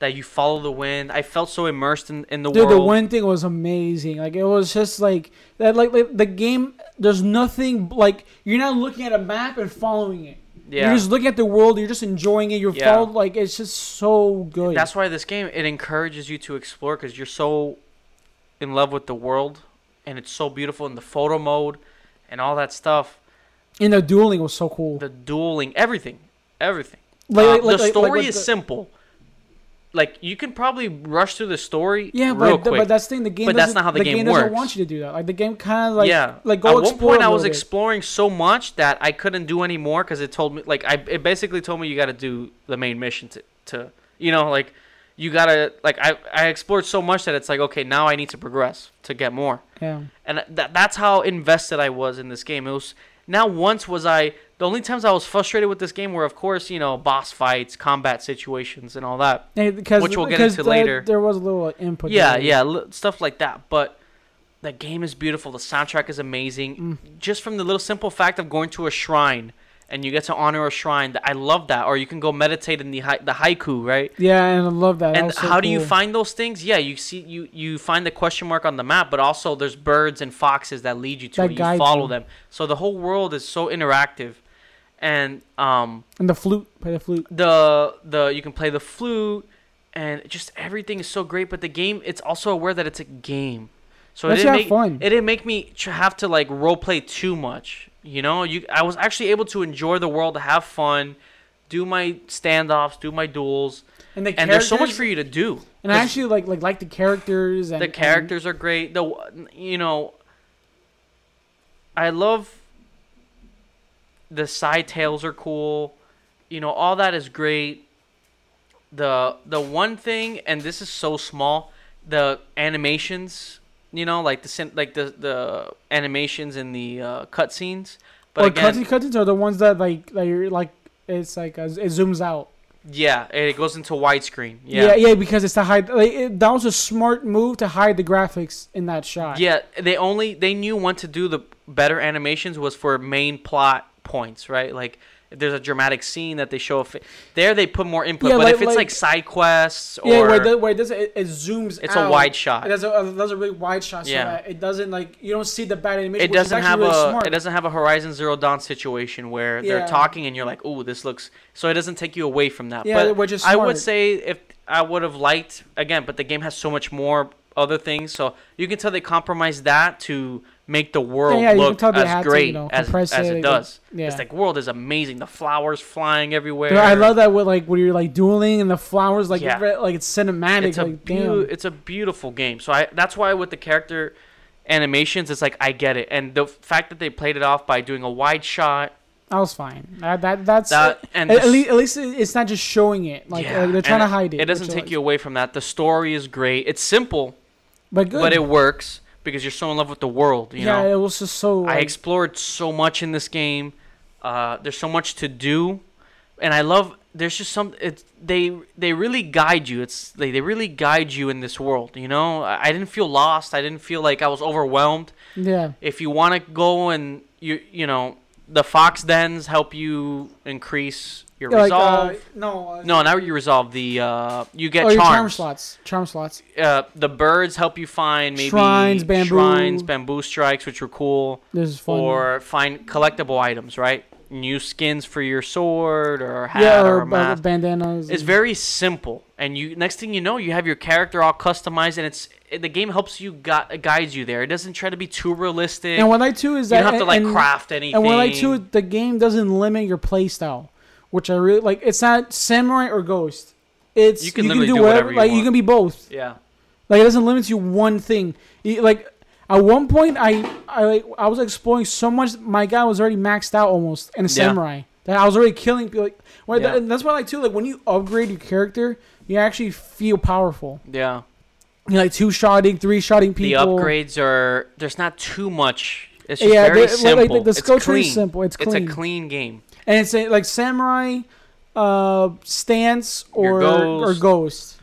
that you follow the wind. I felt so immersed in, in the Dude, world. the wind thing was amazing. Like it was just like that. Like, like the game. There's nothing like you're not looking at a map and following it. Yeah. You're just looking at the world. You're just enjoying it. You're Yeah. like it's just so good. That's why this game it encourages you to explore because you're so in love with the world and it's so beautiful in the photo mode and all that stuff. and the dueling was so cool. The dueling, everything, everything. Like- Uh, like- the like- like story is the- simple. Like you can probably rush through the story Yeah, real but, but that's the thing. The game. But that's doesn't- how the game game doesn't want you to do that. Like the game kind of like yeah, like go At one point, I was bit. exploring so much that I couldn't do any more because it told me like I it basically told me you got to do the main mission to to you know like you gotta like I I explored so much that it's like okay now I need to progress to get more Yeah. and that that's how invested I was in this game. It was now once was I the only times I was frustrated with this game were of course you know boss fights, combat situations, and all that. Yeah, because Which we'll get into there- later. There was a little input. Yeah, there. yeah, stuff like that. But the game is beautiful. The soundtrack is amazing. Mm. Just from the little simple fact of going to a shrine and you get to honor a shrine, I love that. Or you can go meditate in the the haiku, right? Yeah, and I love that. and so how do you find those things? Yeah, you see, you you find the question mark on the map, but also there's birds and foxes that lead you to That it. You follow you. them, so the whole world is so interactive, and um, and the flute? Play the flute. the the you can play the flute, and just everything is so great. But the game, it's also aware that it's a game, so it didn't make fun. it didn't make me have to like role play too much. You know, you I was actually able to enjoy the world, have fun, do my standoffs, do my duels, And the and there's so much for you to do. And I actually like like like the characters and the and- characters are great. The you know, I love the side tales are cool. You know, all that is great. The the one thing, and this is so small, the animations. You know, like the like the the animations in the uh, cutscenes. But or again, cutscene cutscenes are the ones that like like you're like it's like uh, it zooms out. yeah, it goes into widescreen. Yeah, Yeah. yeah, because it's to hide. Like, it, that was a smart move to hide the graphics in that shot. Yeah, they only they knew when to do the better animations was for main plot points, right? Like if there's a dramatic scene that they show, a fi- there they put more input. Yeah, but like- if it's like, like- side quests or yeah, where it, does, where it does it, it zooms. it's out. a wide shot, It does a, it does a really wide shot, so Yeah. it doesn't like you don't see the bad animation. it doesn't have really a smart. it doesn't have a Horizon Zero Dawn situation where Yeah. they're talking and you're like, oh, this looks. So it doesn't take you away from that. Yeah, but which is I would say if I would have liked again, but the game has so much more other things, so you can tell they compromised that to make the world yeah, look as to, you great know, as, as it, it like, does. yeah. It's like the world is amazing. The flowers flying everywhere. Dude, I love that with like when you're like dueling and the flowers like Yeah. red- like it's cinematic. It's a like damn. it's a beautiful game. So I that's why with the character animations, it's like I get it, and the fact that they played it off by doing a wide shot. That was fine. That, that that's That and at, the least, at least it's not just showing it. Like, yeah, like, they're trying to hide it. It doesn't take like. you away from that. The story is great. It's simple, but good. but it works because you're so in love with the world. You yeah, know, it was just so. I explored so much in this game. Uh, there's so much to do, and I love. There's just some. It's they they really guide you. It's they they really guide you in this world. You know, I, I didn't feel lost. I didn't feel like I was overwhelmed. yeah, If you want to go and you you know the fox dens help you increase your like resolve. uh, no, uh, no, now you resolve the uh, you get oh, your charm charms. slots, charm slots. uh, the birds help you find maybe Shrines, bamboo. shrines, bamboo strikes, which are cool This is fun. or find collectible items, right? New skins for your sword or hat yeah, or, or mask. bandanas. It's very simple, and you next thing you know, you have your character all customized, and it's it, the game helps you gu- guides you there. It doesn't try to be too realistic. And what I too is you don't have to like and, craft anything. And what I too, the game doesn't limit your playstyle, which I really like. It's not samurai or ghost. It's You you can can, do do whatever. whatever you like you can be both. yeah, Like it doesn't limit you one thing. You- like at one point, I I like I was exploring so much. My guy was already maxed out almost in a Yeah. samurai. That I was already killing people. Like, well, Yeah. that- that's why I like too. Like when you upgrade your character, you actually feel powerful. yeah. You're like two shotting, three shotting people. The upgrades are there's not too much. It's just Yeah, very simple. like the- the it's skill tree is clean. simple. It's It's a clean. clean game. and it's a, like samurai, uh, stance or or ghost.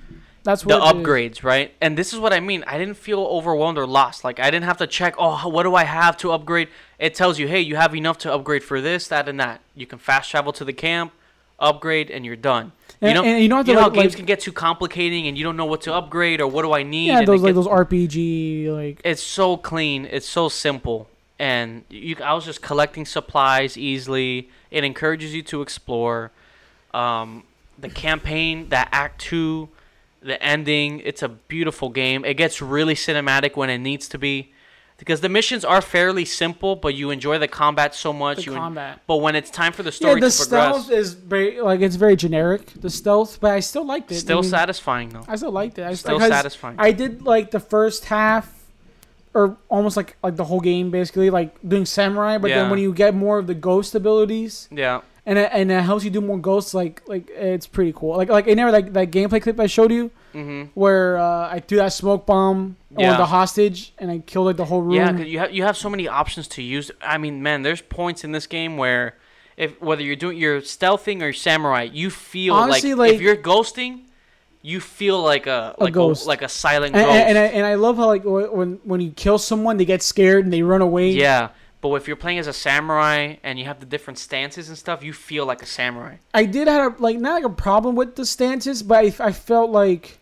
That's the what is. upgrades, right? And this is what I mean. I didn't feel overwhelmed or lost. Like I didn't have to check. Oh, what do I have to upgrade? It tells you, hey, you have enough to upgrade for this, that, and that. You can fast travel to the camp, upgrade, and you're done. And, you know, and you don't have to you know how like, games like can get too complicating, and you don't know what to upgrade or what do I need. yeah those like gets- those RPG like It's so clean. It's so simple. and you I was just collecting supplies easily. It encourages you to explore. Um, the campaign, that Act Two, the ending. It's a beautiful game. It gets really cinematic when it needs to be, because the missions are fairly simple, but you enjoy the combat so much. The you en- combat. but when it's time for the Yeah, story the to progress, The stealth is very like it's very generic. The stealth, but I still liked it. still I mean, satisfying though. I still liked it. I Still because satisfying. I did like the first half, or almost like like the whole game basically, like doing samurai. But Yeah. then when you get more of the ghost abilities, yeah. And it, and it helps you do more ghosts, like like it's pretty cool. Like like I never like that gameplay clip I showed you Mm-hmm. where uh, I threw that smoke bomb Yeah. on the hostage and I killed like the whole room. Yeah, 'cause you have you have so many options to use. I mean, man, there's points in this game where if whether you're doing you're stealthing or samurai, you feel Honestly, like, if you're ghosting, you feel like a A like ghost. like a silent and, ghost. and, and I, and I love how like when when you kill someone, they get scared and they run away. yeah, but if you're playing as a samurai and you have the different stances and stuff, you feel like a samurai. I did have like not like a problem with the stances, but I, I felt like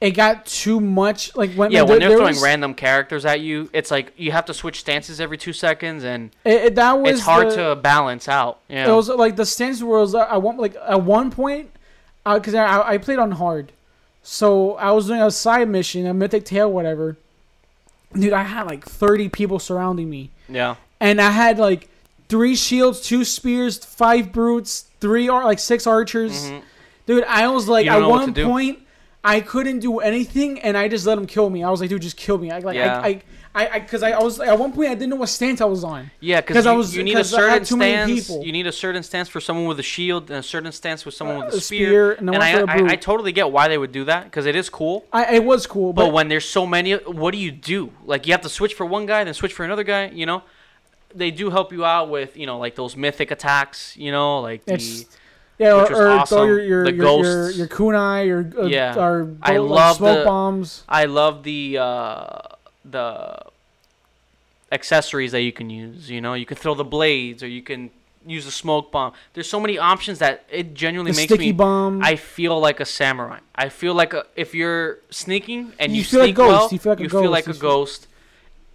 it got too much. Like when Yeah, when they're there throwing was- random characters at you, it's like you have to switch stances every two seconds, and it, it- that was it's hard the- to balance out. Yeah, It was like the stance was uh, I want like at one point, uh, because I, I played on hard, so I was doing a side mission, a mythic tale, whatever. Dude, I had like thirty people surrounding me, yeah, and I had like three shields, two spears, five brutes, three ar- like six archers. Mhm. Dude, I was like at one point, I couldn't do anything, and I just let him kill me. I was like, dude, just kill me. I like Yeah. I. I I, because I, I was at one point I didn't know what stance I was on. Yeah, 'Cause because I was- you need a 'cause I had certain too many stance. people. You need a certain stance for someone with a shield, and a certain stance for someone with a spear. spear, and then one I, I. I totally get why they would do that because it is cool. I it was cool, But, but, when there's so many, what do you do? Like you have to switch for one guy, then switch for another guy. You know, they do help you out with you know like those mythic attacks. You know, like the it's yeah, or, or throw awesome. your your The your, your, ghosts. your kunai, your uh, Yeah. or I like, love smoke the- bombs. I love the uh, the accessories that you can use. You know, you can throw the blades, or you can use a smoke bomb. There's so many options that it genuinely The makes sticky me. bomb. I feel like a samurai. I feel like a, if you're sneaking and you, You feel like sneak ghost. well, You feel like a you feel ghost. like a ghost.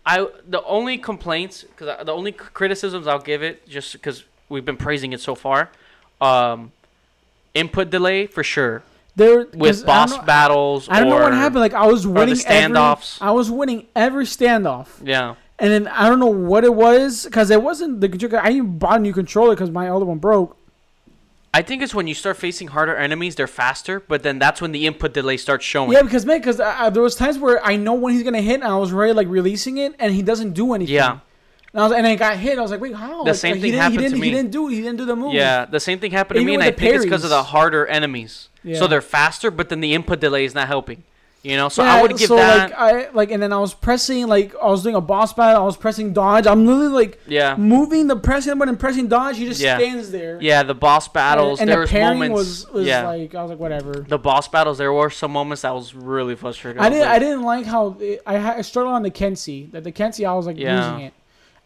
I the only complaints because the only criticisms I'll give it just because we've been praising it so far, um, input delay for sure there with boss know- battles. I don't know what happened. Like I was winning standoffs. Every, I was winning every standoff, Yeah, and then I don't know what it was because it wasn't the controller. I even bought a new controller because my other one broke. I think it's when you start facing harder enemies, they're faster, but then that's when the input delay starts showing. Yeah, because man, because uh, uh, there was times where I know when he's gonna hit, and I was ready like releasing it, and he doesn't do anything. Yeah. And I was, and I got hit. I was like, wait, how? The Like, same thing happened to me. He didn't do. He didn't do the move. Yeah, the same thing happened to me, and I the think it's because of the harder enemies. Yeah. So they're faster, but then the input delay is not helping. You know, so Yeah, I would give so that. like I like, and then I was pressing like I was doing a boss battle. I was pressing dodge. I'm literally like yeah, moving the pressing button and pressing dodge. He just Yeah. stands there. yeah, the boss battles. and, there the was pairing moments. was, was yeah, like I was like whatever. the boss battles. There were some moments that was really frustrating. I didn't. like, I didn't like how it, I, I struggled on the Kensi. That the Kensi, I was like Yeah. losing it.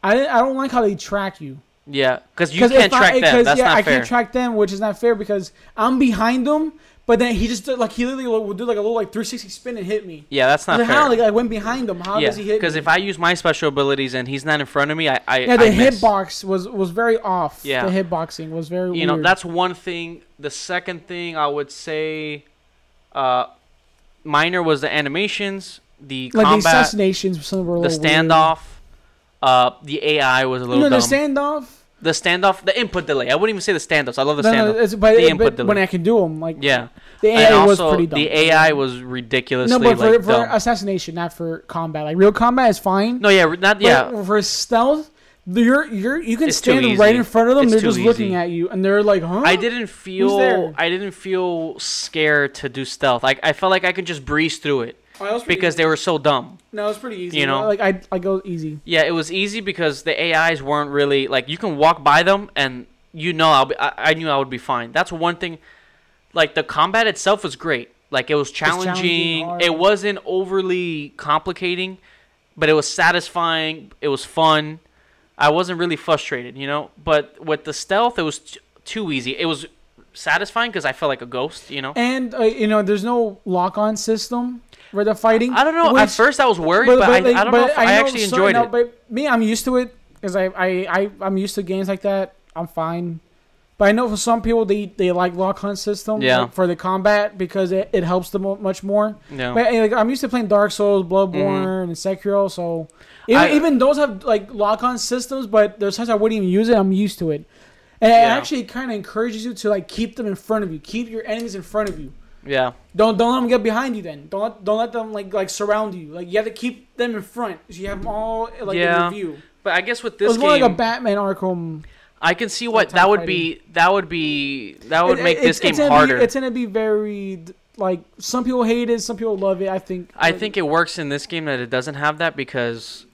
I didn't. I don't like how they track you. Yeah, because you 'Cause can't if I- track them. That's yeah, not I fair. can't track them, which is not fair because I'm behind them. But then he just did, like he literally would do like a little like 360 spin and hit me. yeah, that's not like, fair. how? Like I went behind him. How yeah, does he hit? because if I use my special abilities and he's not in front of me, I, I yeah, the I hitbox was was very off. Yeah. the hitboxing was very. you know that's one thing the second thing i would say uh minor was the animations the like the combat assassinations. Some were a the little weird. standoff uh the ai was a little. You know dumb the standoff. The standoff the input delay i wouldn't even say the standoffs i love the No, standoff no, but, The input but when. I can do them, like yeah the AI was also pretty dumb. the ai was ridiculously no, but for, like for assassination, not for combat. Like real combat is fine. no yeah not But yeah for stealth, you're you're you can It's stand right in front of them. It's they're just looking at you, and they're like, "Huh?" I didn't feel? I didn't feel scared to do stealth. Like I felt like I could just breeze through it Oh, was because easy. they were so dumb. no, it was pretty easy. you know? like I I go easy. Yeah, it was easy because the AIs weren't really like you can walk by them and you know I'll be, I, I knew I would be fine. That's one thing. Like the combat itself was great. Like it was challenging, challenging. It wasn't overly complicating, but it was satisfying. It was fun. I wasn't really frustrated, you know. But with the stealth, it was t- too easy. It was satisfying because I felt like a ghost, you know. And uh, you know, there's no lock-on system for the fighting. I don't know. At first, I was worried, but, I, like, I don't know if I, know actually some- enjoyed no, it. But me, I'm used to it. because I, I I I'm used to games like that. I'm fine. But I know for some people they, they like lock on system Yeah. like, for the combat because it, it helps them much more. No. But eh, like, I'm used to playing Dark Souls, Bloodborne, and Sekiro, so even, Mm-hmm. I- even those have like lock on systems, but there's times I wouldn't even use it. I'm used to it, and it actually kind of encourages you to like keep them in front of you, keep your enemies in front of you. Yeah. Don't don't let them get behind you. Then don't let, don't let them like like surround you. Like you have to keep them in front, so you have them all like Yeah. in your view. But I guess with It this was game, more like a Batman Arkham. I can see what that would fighting. be. That would be. That would It- make it- this it's- game it's harder. Be, it's gonna be very like some people hate it, some people love it. I think. I like, think it works in this game that it doesn't have that because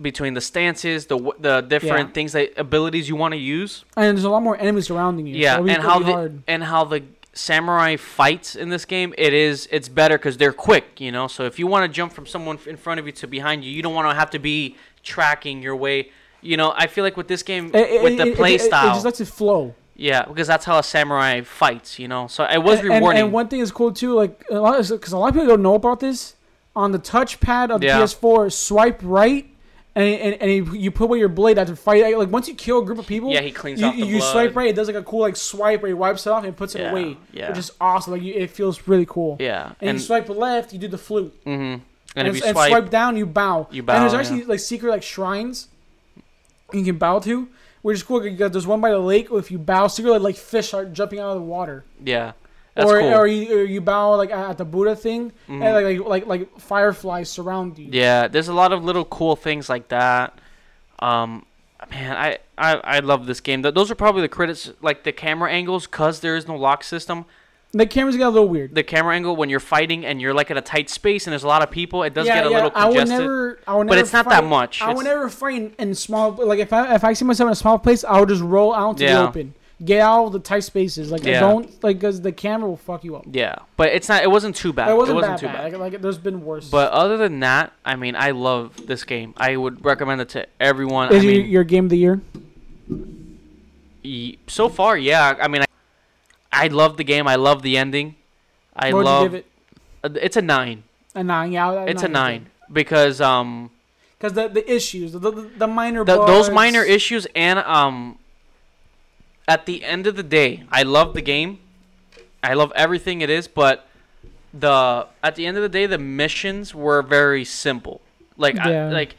between the stances, the the different Yeah. things that abilities you want to use, and there's a lot more enemies surrounding you. yeah, so and how the hard. and how the samurai fights in this game, it is it's better because they're quick, you know. So if you want to jump from someone in front of you to behind you, you don't want to have to be tracking your way. You know, I feel like with this game, It- it- with the play it, style, it just lets it flow. yeah, because that's how a samurai fights, you know. So it was And- and, rewarding. and one thing is cool too, like a because a lot of people don't know about this. On the touchpad of the Yeah. PS4, swipe right, and and, and you- you put away your blade after fight. Like once you kill a group of people, yeah, he cleans you, off the you blood. swipe right. It does like a cool like swipe where he wipes it off and puts it Yeah, away, yeah. which is awesome. Like you, it feels really cool. Yeah, And, and you swipe left, you do the flute. Mm-hmm. and, And, if you swipe, swipe down, you bow. You bow. And there's yeah. actually like secret like shrines you can bow to, which is cool. Because there's one by the lake. If you bow, secretly like fish are jumping out of the water. yeah, that's or, cool. or you or you bow like at the Buddha thing, Mhm. and like, like like like fireflies surround you. Yeah, there's a lot of little cool things like that. Um, man, I, I, I love this game. Th- Those are probably the credits, like the camera angles, cause there is no lock system. The cameras get a little weird. The camera angle when you're fighting and you're like in a tight space and there's a lot of people, it does yeah, get a yeah, little I would never, I would never but it's not fight, that much. I It's- would never fight in, in small. Like if I if I see myself in a small place, I would just roll out to Yeah. the open, get out of the tight spaces. Like Yeah. don't like because the camera will fuck you up. yeah, but it's not. It wasn't too bad. It wasn't, wasn't that too bad. bad. Like, like there's been worse. But other than that, I mean, I love this game. I would recommend it to everyone. is I your, mean, your game of the year? so far, yeah. I mean, I, I love the game. I love the ending. I what would love. it? uh, It's a nine. A nine. Yeah, It's a nine because um Because the the issues, the the, the minor the, those minor issues and um at the end of the day, I love the game. I love everything it is, but the at the end of the day, the missions were very simple. Like Yeah. I, like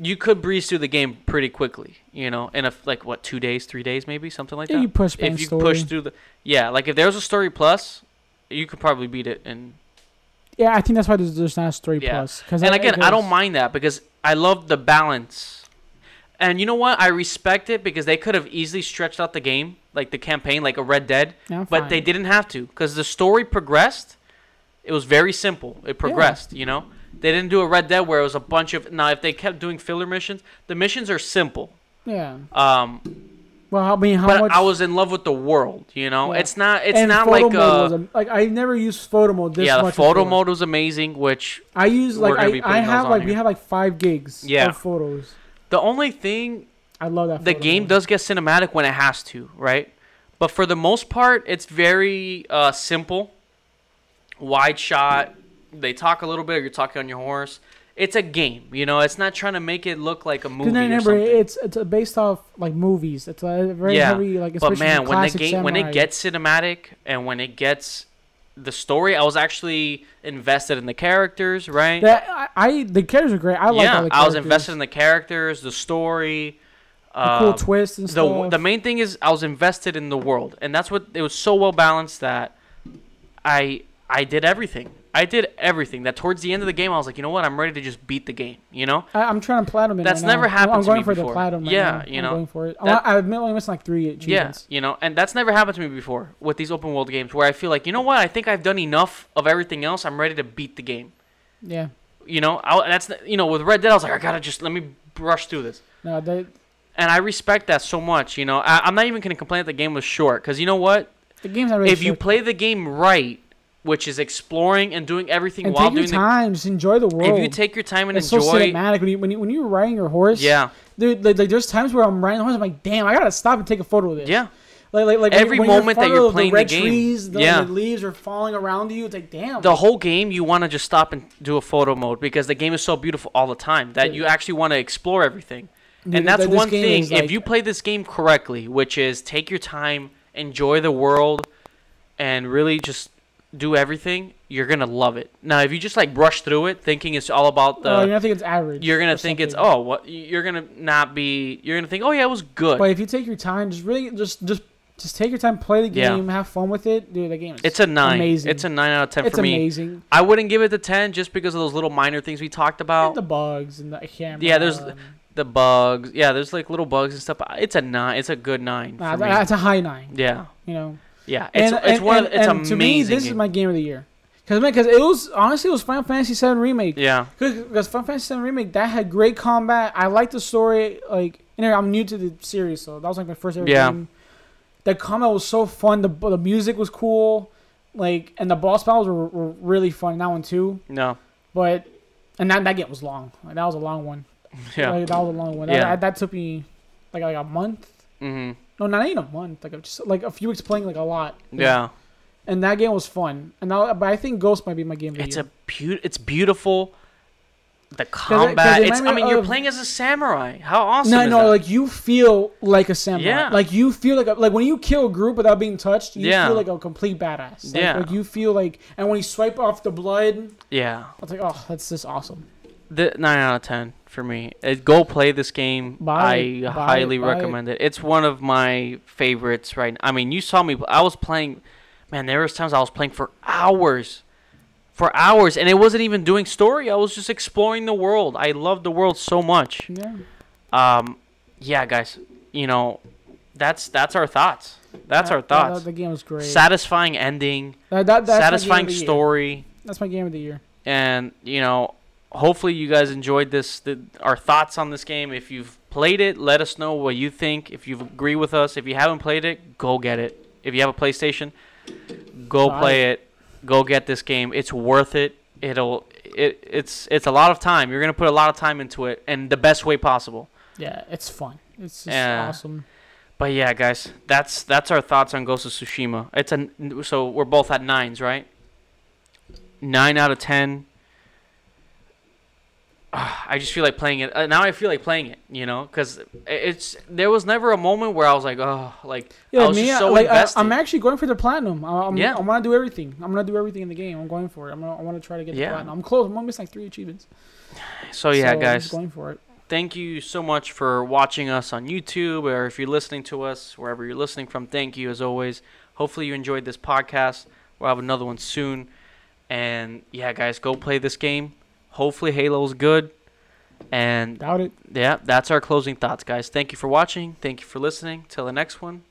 you could breeze through the game pretty quickly, you know, in a like what two days, three days, maybe something like Yeah, that. you push if you story. push through the yeah, like if there was a story plus, you could probably beat it in Yeah, I think that's why there's, there's not a story Yeah. plus. Cause and I- again, I don't mind that because I love the balance. And you know what? I respect it because they could have easily stretched out the game, like the campaign, like a Red Dead, Yeah, I'm but they didn't have to because the story progressed. It was very simple. It progressed, you know? They didn't do a Red Dead where it was a bunch of. Now, if they kept doing filler missions, the missions are simple. Yeah. Um, Well, I mean, how but much? I was in love with the world, you know? Yeah. It's not. It's and not like. Uh, am- like I never used photo mode this yeah, the much. photo before. mode was amazing, which I use like I, I have like we have like five gigs Yeah. of photos. The only thing I love that. the game mode. does get cinematic when it has to, right? But for the most part, it's very uh, simple. Wide shot. They talk a little bit. You're talking on your horse. It's a game, you know. It's not trying to make it look like a movie Because remember, something. it's it's based off like movies. It's a very Yeah, heavy like. but man, when the game when it gets cinematic and when it gets the story, I was actually invested in the characters, right? That, I, I the characters are great. I like yeah, I was invested in the characters, the story. the uh, cool twists and the stuff. the main thing is I was invested in the world, and that's what it was so well balanced that I I did everything. I did everything. That towards the end of the game, I was like, you know what? I'm ready to just beat the game. You know? I, I'm trying to platinum it. That's right now. never happened I'm, I'm going for before. the platinum. Yeah, now. you I'm know, going for it. that- I, I've only missed like three Yeah, you know, and that's never happened to me before with these open world games, where I feel like, you know what? I think I've done enough of everything else. I'm ready to beat the game. Yeah. You know, I, that's you know, with Red Dead, I was like, I gotta just let me brush through this. No, they, And I respect that so much. You know, I, I'm not even gonna complain that the game was short, because you know what? the game's not really. if you play the game right, which is exploring and doing everything and while take your doing time, just enjoy the the, world. if you take your time and it's so enjoy, cinematic when you when you when you're riding your horse. yeah, Dude, like, like there's times where I'm riding the horse. I'm like, damn, I gotta stop and take a photo of this. yeah, Like like like Every when you're moment that you're playing the the red game. trees, the, Yeah. the leaves are falling around you. It's like, damn. the whole game you want to just stop and do a photo mode because the game is so beautiful all the time that Yeah. you actually want to explore everything. Dude, and that's one thing. is, if you play this game correctly, which is take your time, enjoy the world, and really just do everything, you're gonna love it. Now, if you just like brush through it, thinking it's all about the, oh, you're gonna think it's average. you're gonna think it's oh, what you're gonna not be. You're gonna think oh yeah, it was good. But if you take your time, just really just just just take your time, play the Yeah. game, have fun with it, dude. The game is it's a nine. Amazing. It's a nine out of ten it's for me. amazing. I wouldn't give it the ten just because of those little minor things we talked about. And the bugs and the camera. Yeah, there's- the bugs. Yeah, there's like little bugs and stuff. It's a nine. It's a good nine. Nah, for me. Uh, that's a high nine. Yeah, You know. Yeah. It's and, it's and, one. of, it's and amazing. to me, this is my game of the year. Because man, because it was honestly it was Final Fantasy VII remake. Yeah, Because Final Fantasy VII remake that had great combat. I liked the story. Like you know, I'm new to the series, so that was like my first ever Yeah. game. The combat was so fun. The the music was cool. Like and the boss battles were, were really fun. That one too. no, But and that that game was long. Like, that was a long one. (laughs) yeah. Like, that was a long one. Yeah. That, that took me like like a month. hmm No, not even a month. Like just like a few weeks playing like a lot. Yeah, And that game was fun. And now, but I think Ghost might be my game it's a beau- It's beautiful. The it- 'cause combat. it I me mean, you're of- playing as a samurai. How awesome no, no, that? like you feel like a samurai. Yeah. Like you feel like a, like when you kill a group without being touched, you Yeah. feel like a complete badass. Like, Yeah. Like you feel like, and when you swipe off the blood, yeah, it's like, oh, that's just awesome. The nine out of ten for me. Uh, go play this game. Buy I buy highly buy recommend it. It's one of my favorites right. now. I mean, you saw me. I was playing. Man, there was times I was playing for hours, for hours, and it wasn't even doing story. I was just exploring the world. I love the world so much. Yeah. Um, yeah, guys, you know, that's that's our thoughts. That's our That- that- thoughts. the game was great. Satisfying ending, That- that- that's my game satisfying of the year. story, That's my game of the year. and you know, hopefully you guys enjoyed this. The, our thoughts on this game. If you've played it, let us know what you think. If you agree with us, if you haven't played it, go get it. If you have a PlayStation, go Buy play it. Go get this game. It's worth it. It'll it it's it's a lot of time. You're gonna put a lot of time into it, and the best way possible. Yeah, it's fun. It's just Yeah. awesome. But yeah, guys, that's that's our thoughts on Ghost of Tsushima. It's a so we're both at nines, right? Nine out of ten. (sighs) I just feel like playing it uh, now. I feel like playing it, you know, because it's there was never a moment where I was like, oh, like I Yeah, was me, so like I, invested. I'm actually going for the platinum. I, I'm, Yeah. I want to do everything. I'm gonna do everything in the game. I'm going for it. I'm gonna, I want to try to get Yeah. the platinum. I'm close. I'm missing like three achievements. (sighs) so yeah, I'm guys, going for it. thank you so much for watching us on YouTube or if you're listening to us wherever you're listening from. Thank you as always. Hopefully you enjoyed this podcast. We'll have another one soon. And yeah, guys, go play this game. Hopefully Halo's good. And Doubt it. yeah, that's our closing thoughts, guys. Thank you for watching. Thank you for listening. Till the next one.